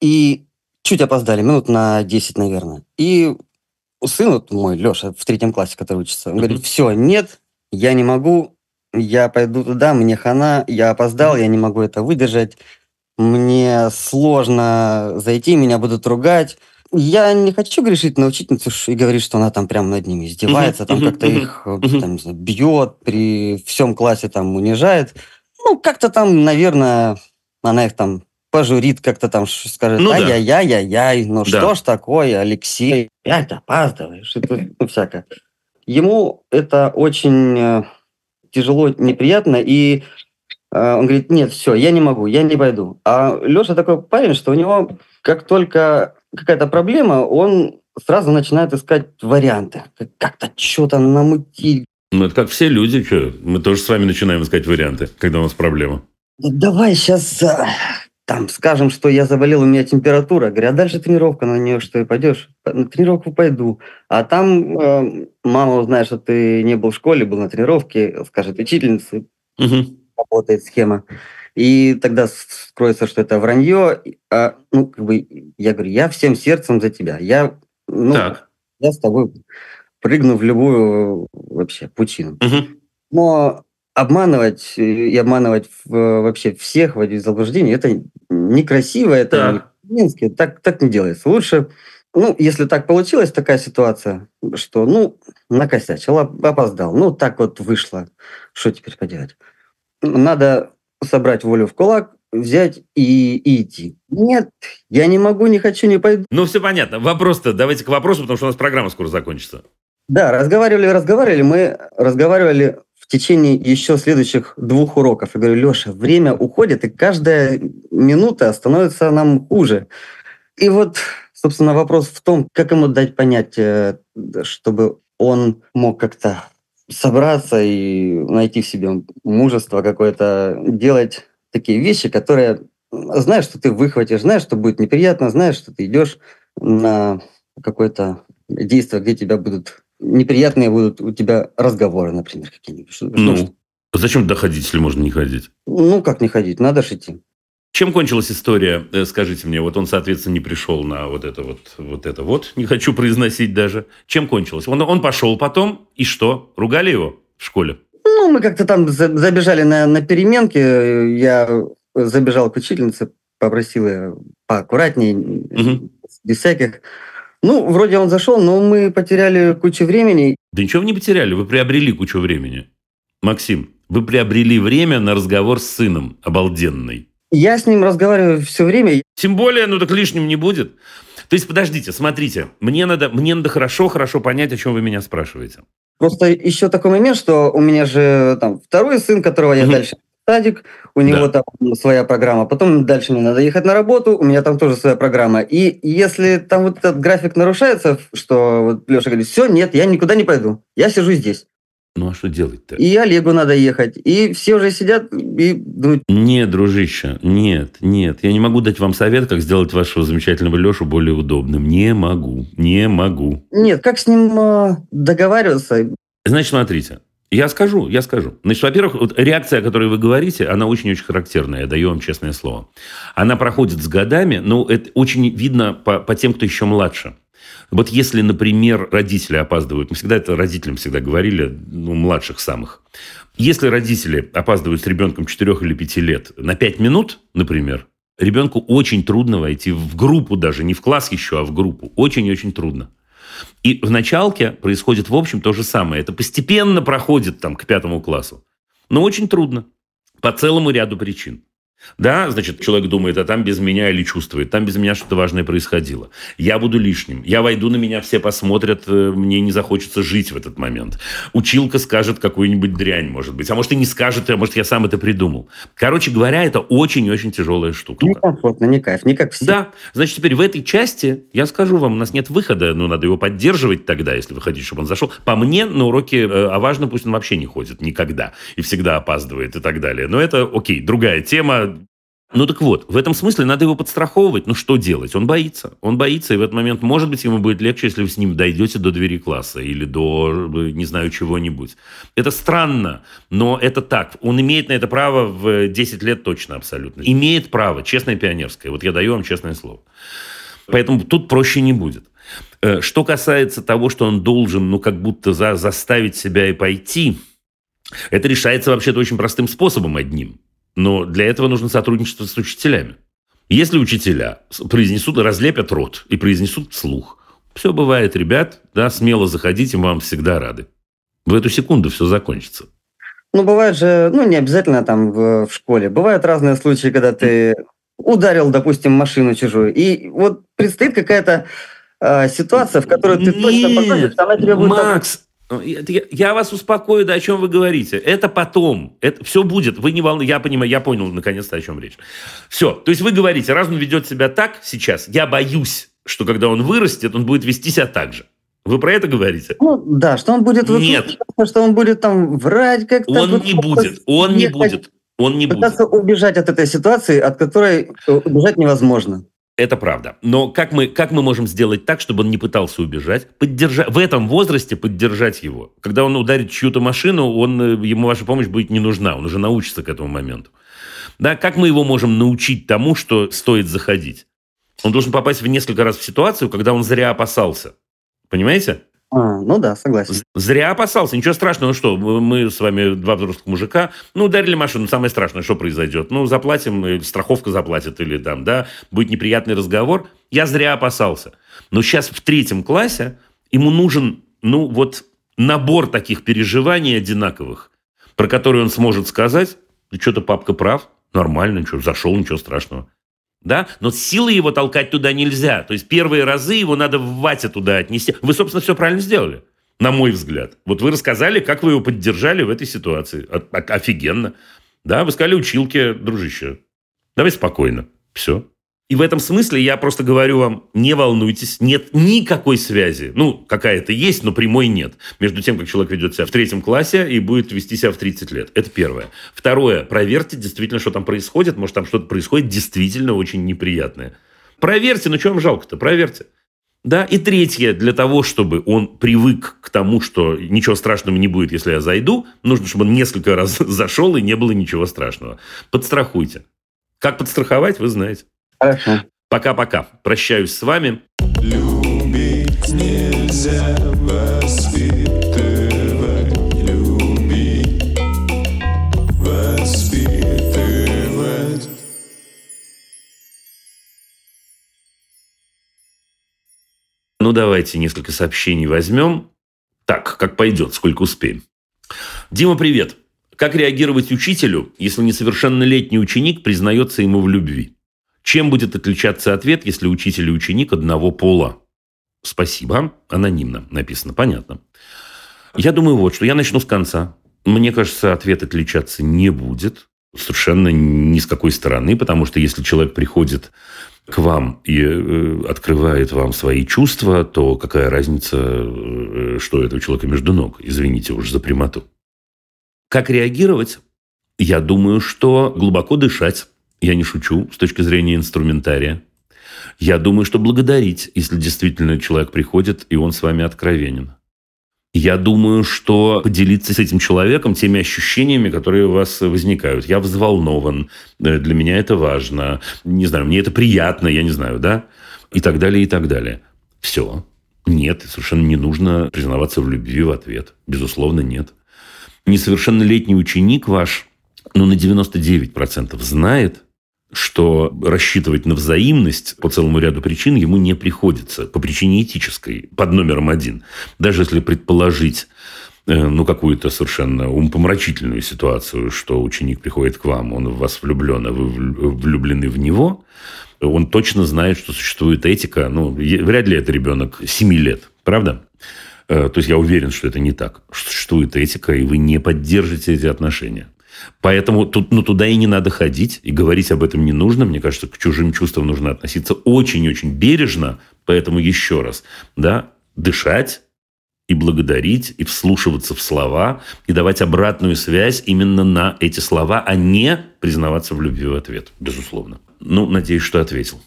и чуть опоздали, минут на 10, наверное. И сын вот мой, Леша, в третьем классе, который учится, он говорит, все, нет, я не могу, я пойду туда, мне хана, я опоздал, я не могу это выдержать, мне сложно зайти, меня будут ругать. Я не хочу грешить на учительницу и говорить, что она там прям над ними издевается, там как-то их э, там, знаю, бьет, при всем классе там унижает. Ну, как-то там, наверное, она их там пожурит, как-то там скажет, Ну да. ай-яй-яй-яй, ну Да. что ж такое, Алексей, опять опаздываешь, тут, ну, всякое. Ему это очень э, тяжело, неприятно, и он говорит, нет, все, я не могу, я не пойду. А Леша такой парень, что у него как только какая-то проблема, он сразу начинает искать варианты. Как- Как-то что-то намутить. Ну, это как все люди, что, мы тоже с вами начинаем искать варианты, когда у нас проблема. «Да давай сейчас там скажем, что я заболел, у меня температура. Говорю, а дальше тренировка на нее, что и пойдешь? На тренировку пойду. А там э, мама узнает, что ты не был в школе, был на тренировке, скажет учительница, Мгм. Работает схема. И тогда скроется, что это вранье. А, ну, как бы, я говорю, я всем сердцем за тебя. Я ну, Так. я с тобой прыгну в любую вообще пучину. Мгм. Но обманывать и обманывать в- вообще всех, вводить в заблуждение, это некрасиво, это Так. не Минске, так, так не делается. Лучше, ну, если так получилась такая ситуация, что, ну, накосячил, оп- опоздал, ну, так вот вышло, что теперь поделать? Надо собрать волю в кулак, взять и, и идти. Нет, я не могу, не хочу, не пойду. Ну, все понятно. Вопрос-то, давайте к вопросу, потому что у нас программа скоро закончится. Да, разговаривали, разговаривали. Мы разговаривали в течение еще следующих двух уроков. Я говорю, Леша, время уходит, и каждая минута становится нам хуже. И вот, собственно, вопрос в том, как ему дать понять, э, чтобы он мог как-то собраться и найти в себе мужество какое-то, делать такие вещи, которые знаешь, что ты выхватишь, знаешь, что будет неприятно, знаешь, что ты идешь на какое-то действие, где тебя будут неприятные будут у тебя разговоры, например, какие-нибудь. Ну, что- зачем туда ходить, если можно не ходить? ну, как не ходить, надо ж идти. Чем кончилась история, э, скажите мне, вот он, соответственно, не пришел на вот это вот, вот это вот, не хочу произносить даже. Чем кончилось? Он, он пошел потом, и что? Ругали его в школе? Ну, мы как-то там за- забежали на, на переменке, я забежал к учительнице, попросил ее поаккуратней, Мгм. без всяких. Ну, вроде он зашел, но мы потеряли кучу времени. Да ничего вы не потеряли, вы приобрели кучу времени. Максим, вы приобрели время на разговор с сыном обалденный. Я с ним разговариваю все время. Тем более, ну так лишним не будет. То есть, подождите, смотрите, мне надо, мне надо хорошо-хорошо понять, о чем вы меня спрашиваете. Просто еще такой момент, что у меня же там второй сын, которого я дальше садик, у него там своя программа. Потом дальше мне надо ехать на работу, у меня там тоже своя программа. И если там вот этот график нарушается, что вот Леша говорит, все, нет, я никуда не пойду, я сижу здесь. Ну а что делать-то? И Олегу надо ехать. И все уже сидят и думают, Нет, дружище, нет, нет. Я не могу дать вам совет, как сделать вашего замечательного Лешу более удобным. Не могу, не могу. нет, как с ним э, договариваться? Значит, смотрите. Я скажу, я скажу. Значит, во-первых, вот реакция, о которой вы говорите, она очень-очень характерная, я даю вам честное слово. Она проходит с годами, но это очень видно по, по тем, кто еще младше. Вот если, например, родители опаздывают, мы всегда это родителям всегда говорили, ну, младших самых. Если родители опаздывают с ребенком 4 или 5 лет на 5 минут, например, ребенку очень трудно войти в группу даже, не в класс еще, а в группу. Очень и очень трудно. И в началке происходит, в общем, то же самое. Это постепенно проходит там к пятому классу. Но очень трудно. По целому ряду причин. Да, значит, человек думает, а там без меня или чувствует, там без меня что-то важное происходило. Я буду лишним. Я войду, на меня все посмотрят, э, мне не захочется жить в этот момент. Училка скажет какую-нибудь дрянь, может быть. А может и не скажет, а может я сам это придумал. Короче говоря, это очень-очень тяжелая штука. Некомфортно, не кайф, не как все. Да, значит, теперь в этой части, я скажу вам, у нас нет выхода, ну, надо его поддерживать тогда, если вы хотите, чтобы он зашел. По мне, на уроки, э, а важно, пусть он вообще не ходит никогда и всегда опаздывает и так далее. Но это, окей, другая тема. Ну так вот, в этом смысле надо его подстраховывать. Ну что делать? Он боится. Он боится, и в этот момент, может быть, ему будет легче, если вы с ним дойдете до двери класса или до, э, не знаю, чего-нибудь. Это странно, но это так. Он имеет на это право в 10 лет точно абсолютно. Имеет право, честное пионерское. Вот я даю вам честное слово. Поэтому тут проще не будет. Э, Что касается того, что он должен, ну, как будто за, заставить себя и пойти, это решается вообще-то очень простым способом одним. Но для этого нужно сотрудничество с учителями. Если учителя произнесут, разлепят рот и произнесут вслух, все бывает, ребят, да, смело заходите, мы вам всегда рады. В эту секунду все закончится. Ну, бывает же, ну, не обязательно там в, в школе. Бывают разные случаи, когда ты ударил, допустим, машину чужую. И вот предстоит какая-то э, ситуация, в которую ты точно Нет, подходишь, она тебе будет... Макс, я, я- вас успокою, да о чем вы говорите. Это потом. Это все будет. Вы не волнуйтесь. Я понимаю, я понял наконец-то, о чем речь. Все. То есть вы говорите, раз он ведет себя так сейчас, я боюсь, что когда он вырастет, он будет вести себя так же. Вы про это говорите? Ну, да, что он будет... Нет. Что он будет там врать как-то. Он не будет. Он не будет. Он не будет. Пытаться убежать от этой ситуации, от которой э, убежать невозможно. Это правда. Но как мы, как мы можем сделать так, чтобы он не пытался убежать? Поддержать, в этом возрасте поддержать его. Когда он ударит чью-то машину, он, э, ему ваша помощь будет не нужна. Он уже научится к этому моменту. Да, как мы его можем научить тому, что стоит заходить? Он должен попасть в несколько раз в ситуацию, когда он зря опасался. Понимаете? А, ну да, согласен. Зря опасался. Ничего страшного. Ну что, мы с вами два взрослых мужика. Ну, ударили машину. Самое страшное, что произойдет? Ну, заплатим, э, страховка заплатит или там, да, будет неприятный разговор. Я зря опасался. Но сейчас в третьем классе ему нужен, ну, вот набор таких переживаний одинаковых, про которые он сможет сказать, да что-то папка прав, нормально, ничего, зашел, ничего страшного. Да? Но силой его толкать туда нельзя. То есть первые разы его надо в вате туда отнести. Вы, собственно, все правильно сделали, на мой взгляд. Вот вы рассказали, как вы его поддержали в этой ситуации. О- Офигенно. Да, вы сказали училке, дружище, давай спокойно. Все. И в этом смысле я просто говорю вам, не волнуйтесь, нет никакой связи. Ну, какая-то есть, но прямой нет. Между тем, как человек ведет себя в третьем классе и будет вести себя в 30 лет. Это первое. Второе. Проверьте действительно, что там происходит. Может, там что-то происходит действительно очень неприятное. Проверьте, ну что вам жалко-то? Проверьте. Да, и третье, для того, чтобы он привык к тому, что ничего страшного не будет, если я зайду, нужно, чтобы он несколько раз зашел и не было ничего страшного. Подстрахуйте. Как подстраховать, вы знаете. Хорошо. Пока-пока. Прощаюсь с вами. Любить нельзя воспитывать, любить, воспитывать. Ну, давайте несколько сообщений возьмем. Так, как пойдет, сколько успеем. Дима, привет. Как реагировать учителю, если несовершеннолетний ученик признается ему в любви? Чем будет отличаться ответ, если учитель и ученик одного пола? Спасибо. Анонимно написано. Понятно. Я думаю вот, что я начну с конца. Мне кажется, ответ отличаться не будет. Совершенно ни с какой стороны, потому что если человек приходит к вам и э, открывает вам свои чувства, то какая разница, э, что этого человека между ног? Извините уж за прямоту. Как реагировать? Я думаю, что глубоко дышать. Я не шучу с точки зрения инструментария. Я думаю, что благодарить, если действительно человек приходит, и он с вами откровенен. Я думаю, что поделиться с этим человеком теми ощущениями, которые у вас возникают. Я взволнован, э, для меня это важно, не знаю, мне это приятно, я не знаю, да? И так далее, и так далее. Все. Нет, совершенно не нужно признаваться в любви в ответ. Безусловно, нет. Несовершеннолетний ученик ваш, ну, на 99% знает, что рассчитывать на взаимность по целому ряду причин ему не приходится. По причине этической, под номером один. Даже если предположить э, ну, какую-то совершенно умопомрачительную ситуацию, что ученик приходит к вам, он в вас влюблен, а вы влю- влюблены в него, он точно знает, что существует этика. Ну, вряд ли это ребенок 7 лет, правда? Э, То есть я уверен, что это не так. Существует этика, и вы не поддержите эти отношения. Поэтому тут, ну, туда и не надо ходить, и говорить об этом не нужно. Мне кажется, к чужим чувствам нужно относиться очень-очень бережно. Поэтому еще раз, да, дышать и благодарить, и вслушиваться в слова, и давать обратную связь именно на эти слова, а не признаваться в любви в ответ, безусловно. Ну, надеюсь, что ответил.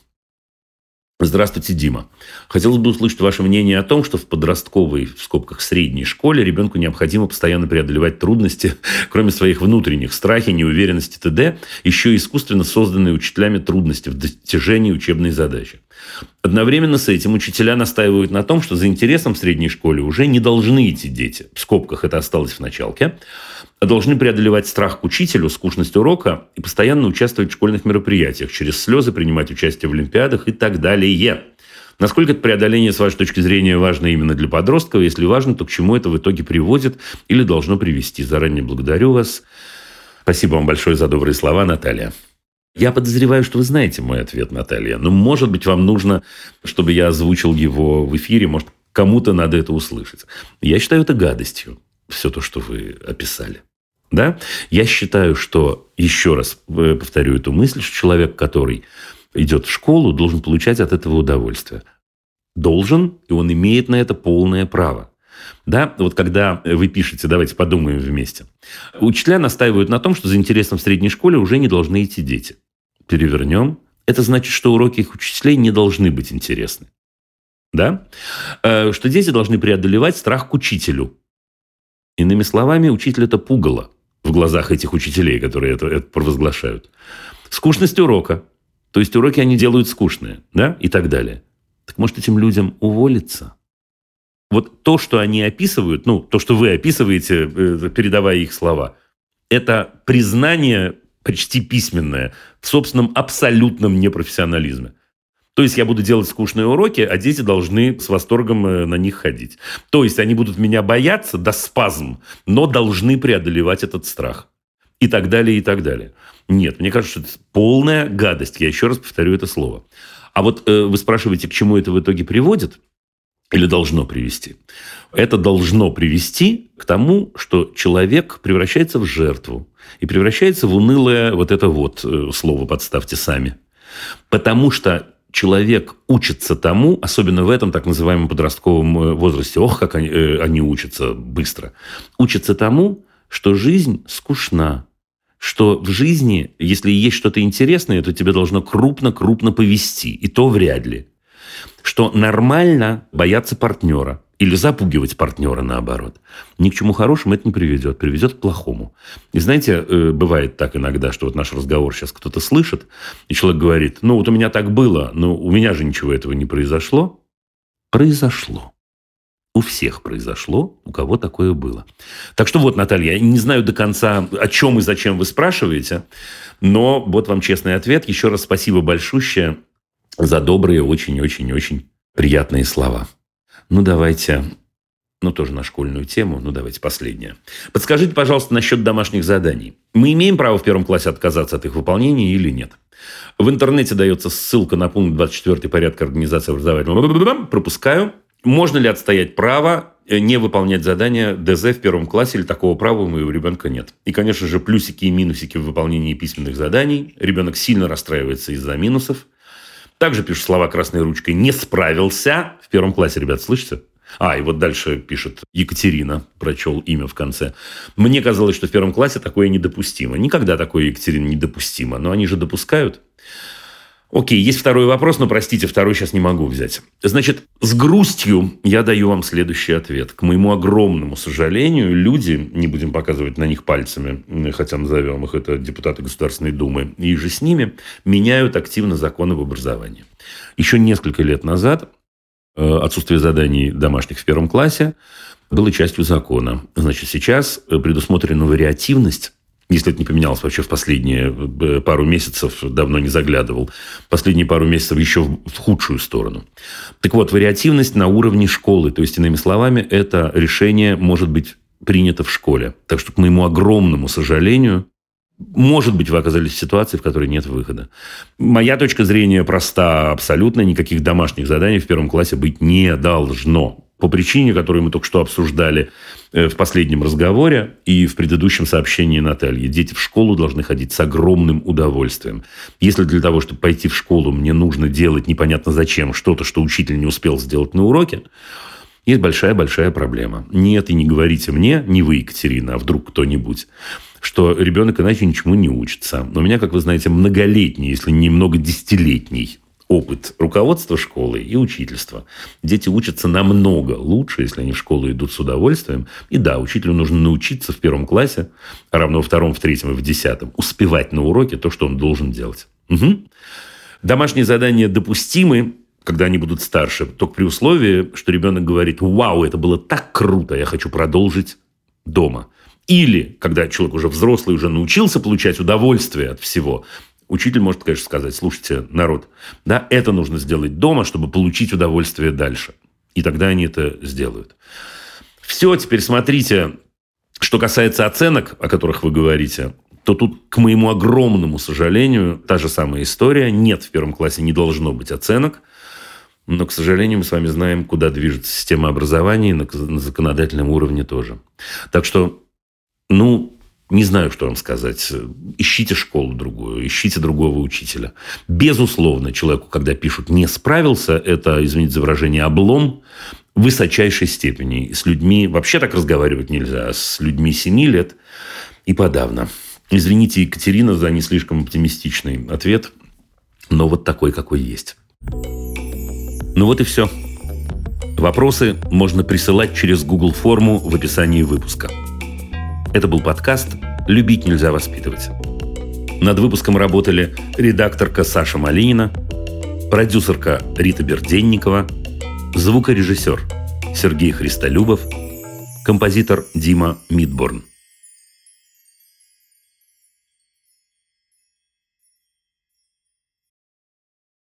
Здравствуйте, Дима. Хотелось бы услышать ваше мнение о том, что в подростковой, в скобках, средней школе ребенку необходимо постоянно преодолевать трудности, кроме своих внутренних, страхи, неуверенности т.д., еще искусственно созданные учителями трудности в достижении учебной задачи. Одновременно с этим учителя настаивают на том, что за интересом в средней школе уже не должны идти дети. В скобках это осталось в началке. Должны преодолевать страх к учителю, скучность урока и постоянно участвовать в школьных мероприятиях, через слезы принимать участие в олимпиадах и так далее. Насколько это преодоление, с вашей точки зрения, важно именно для подростков? Если важно, то к чему это в итоге приводит или должно привести? Заранее благодарю вас. Спасибо вам большое за добрые слова, Наталья. Я подозреваю, что вы знаете мой ответ, Наталья. Но, может быть, вам нужно, чтобы я озвучил его в эфире. Может, кому-то надо это услышать. Я считаю это гадостью, все то, что вы описали. Да? Я считаю, что, еще раз э, повторю эту мысль, что человек, который идет в школу, должен получать от этого удовольствие. Должен, и он имеет на это полное право. Да, вот когда вы пишете, давайте подумаем вместе. Учителя настаивают на том, что за интересом в средней школе уже не должны идти дети. Перевернем. Это значит, что уроки их учителей не должны быть интересны. Да? Э, Что дети должны преодолевать страх к учителю. Иными словами, учитель – это пугало в глазах этих учителей, которые это, это провозглашают. Скучность урока. То есть уроки они делают скучные, да, и так далее. Так может этим людям уволиться? Вот то, что они описывают, ну, то, что вы описываете, э, передавая их слова, это признание почти письменное в собственном абсолютном непрофессионализме. То есть я буду делать скучные уроки, а дети должны с восторгом э, на них ходить. То есть они будут меня бояться до спазм, но должны преодолевать этот страх. И так далее, и так далее. Нет, мне кажется, что это полная гадость. Я еще раз повторю это слово. А вот э, вы спрашиваете, к чему это в итоге приводит? Или должно привести? Это должно привести к тому, что человек превращается в жертву. И превращается в унылое вот это вот э, слово подставьте сами. Потому что человек учится тому, особенно в этом так называемом подростковом э, возрасте, ох, как они, э, они учатся быстро, учатся тому, что жизнь скучна, что в жизни, если есть что-то интересное, то тебе должно крупно-крупно повести, и то вряд ли. Что нормально бояться партнера или запугивать партнера наоборот. Ни к чему хорошему это не приведет, приведет к плохому. И знаете, э, бывает так иногда, что вот наш разговор сейчас кто-то слышит, и человек говорит, ну вот у меня так было, но у меня же ничего этого не произошло. Произошло. У всех произошло, у кого такое было. Так что вот, Наталья, я не знаю до конца, о чем и зачем вы спрашиваете, но вот вам честный ответ. Еще раз спасибо большущее за добрые, очень-очень-очень приятные слова. Ну, давайте, ну, тоже на школьную тему, ну, давайте последнее. Подскажите, пожалуйста, насчет домашних заданий. Мы имеем право в первом классе отказаться от их выполнения или нет? В интернете дается ссылка на пункт 24 порядка организации образовательного. Пропускаю. Можно ли отстоять право э, не выполнять задания ДЗ в первом классе или такого права у моего ребенка нет. И, конечно же, плюсики и минусики в выполнении письменных заданий. Ребенок сильно расстраивается из-за минусов. Также пишут слова красной ручкой «не справился». В первом классе, ребят, слышите? А, и вот дальше пишет Екатерина, прочел имя в конце. Мне казалось, что в первом классе такое недопустимо. Никогда такое, Екатерина, недопустимо. Но они же допускают. Окей, есть второй вопрос, но, простите, второй сейчас не могу взять. Значит, с грустью я даю вам следующий ответ. К моему огромному сожалению, люди, не будем показывать на них пальцами, хотя назовем их, это депутаты Государственной Думы, и же с ними, меняют активно законы в образовании. Еще несколько лет назад э, отсутствие заданий домашних в первом классе было частью закона. Значит, сейчас предусмотрена вариативность если это не поменялось вообще в последние э, пару месяцев, давно не заглядывал, последние пару месяцев еще в худшую сторону. Так вот, вариативность на уровне школы, то есть, иными словами, это решение может быть принято в школе. Так что, к моему огромному сожалению, может быть, вы оказались в ситуации, в которой нет выхода. Моя точка зрения проста абсолютно. Никаких домашних заданий в первом классе быть не должно по причине, которую мы только что обсуждали э, в последнем разговоре и в предыдущем сообщении Натальи. Дети в школу должны ходить с огромным удовольствием. Если для того, чтобы пойти в школу, мне нужно делать непонятно зачем что-то, что учитель не успел сделать на уроке, есть большая-большая проблема. Нет, и не говорите мне, не вы, Екатерина, а вдруг кто-нибудь, что ребенок иначе ничему не учится. Но у меня, как вы знаете, многолетний, если не много десятилетний опыт руководства школы и учительства. Дети учатся намного лучше, если они в школу идут с удовольствием. И да, учителю нужно научиться в первом классе, а равно во втором, в третьем и в десятом, успевать на уроке то, что он должен делать. Угу. Домашние задания допустимы, когда они будут старше, только при условии, что ребенок говорит, вау, это было так круто, я хочу продолжить дома. Или, когда человек уже взрослый, уже научился получать удовольствие от всего, Учитель может, конечно, сказать, слушайте, народ, да, это нужно сделать дома, чтобы получить удовольствие дальше. И тогда они это сделают. Все, теперь смотрите, что касается оценок, о которых вы говорите, то тут, к моему огромному сожалению, та же самая история. Нет, в первом классе не должно быть оценок. Но, к сожалению, мы с вами знаем, куда движется система образования и на законодательном уровне тоже. Так что, ну, не знаю, что вам сказать. Ищите школу другую, ищите другого учителя. Безусловно, человеку, когда пишут «не справился», это, извините за выражение, облом высочайшей степени. С людьми вообще так разговаривать нельзя, а с людьми 7 лет и подавно. Извините, Екатерина, за не слишком оптимистичный ответ, но вот такой, какой есть. Ну вот и все. Вопросы можно присылать через Google форму в описании выпуска. Это был подкаст «Любить нельзя воспитывать». Над выпуском работали редакторка Саша Малинина, продюсерка Рита Берденникова, звукорежиссер Сергей Христолюбов, композитор Дима Мидборн.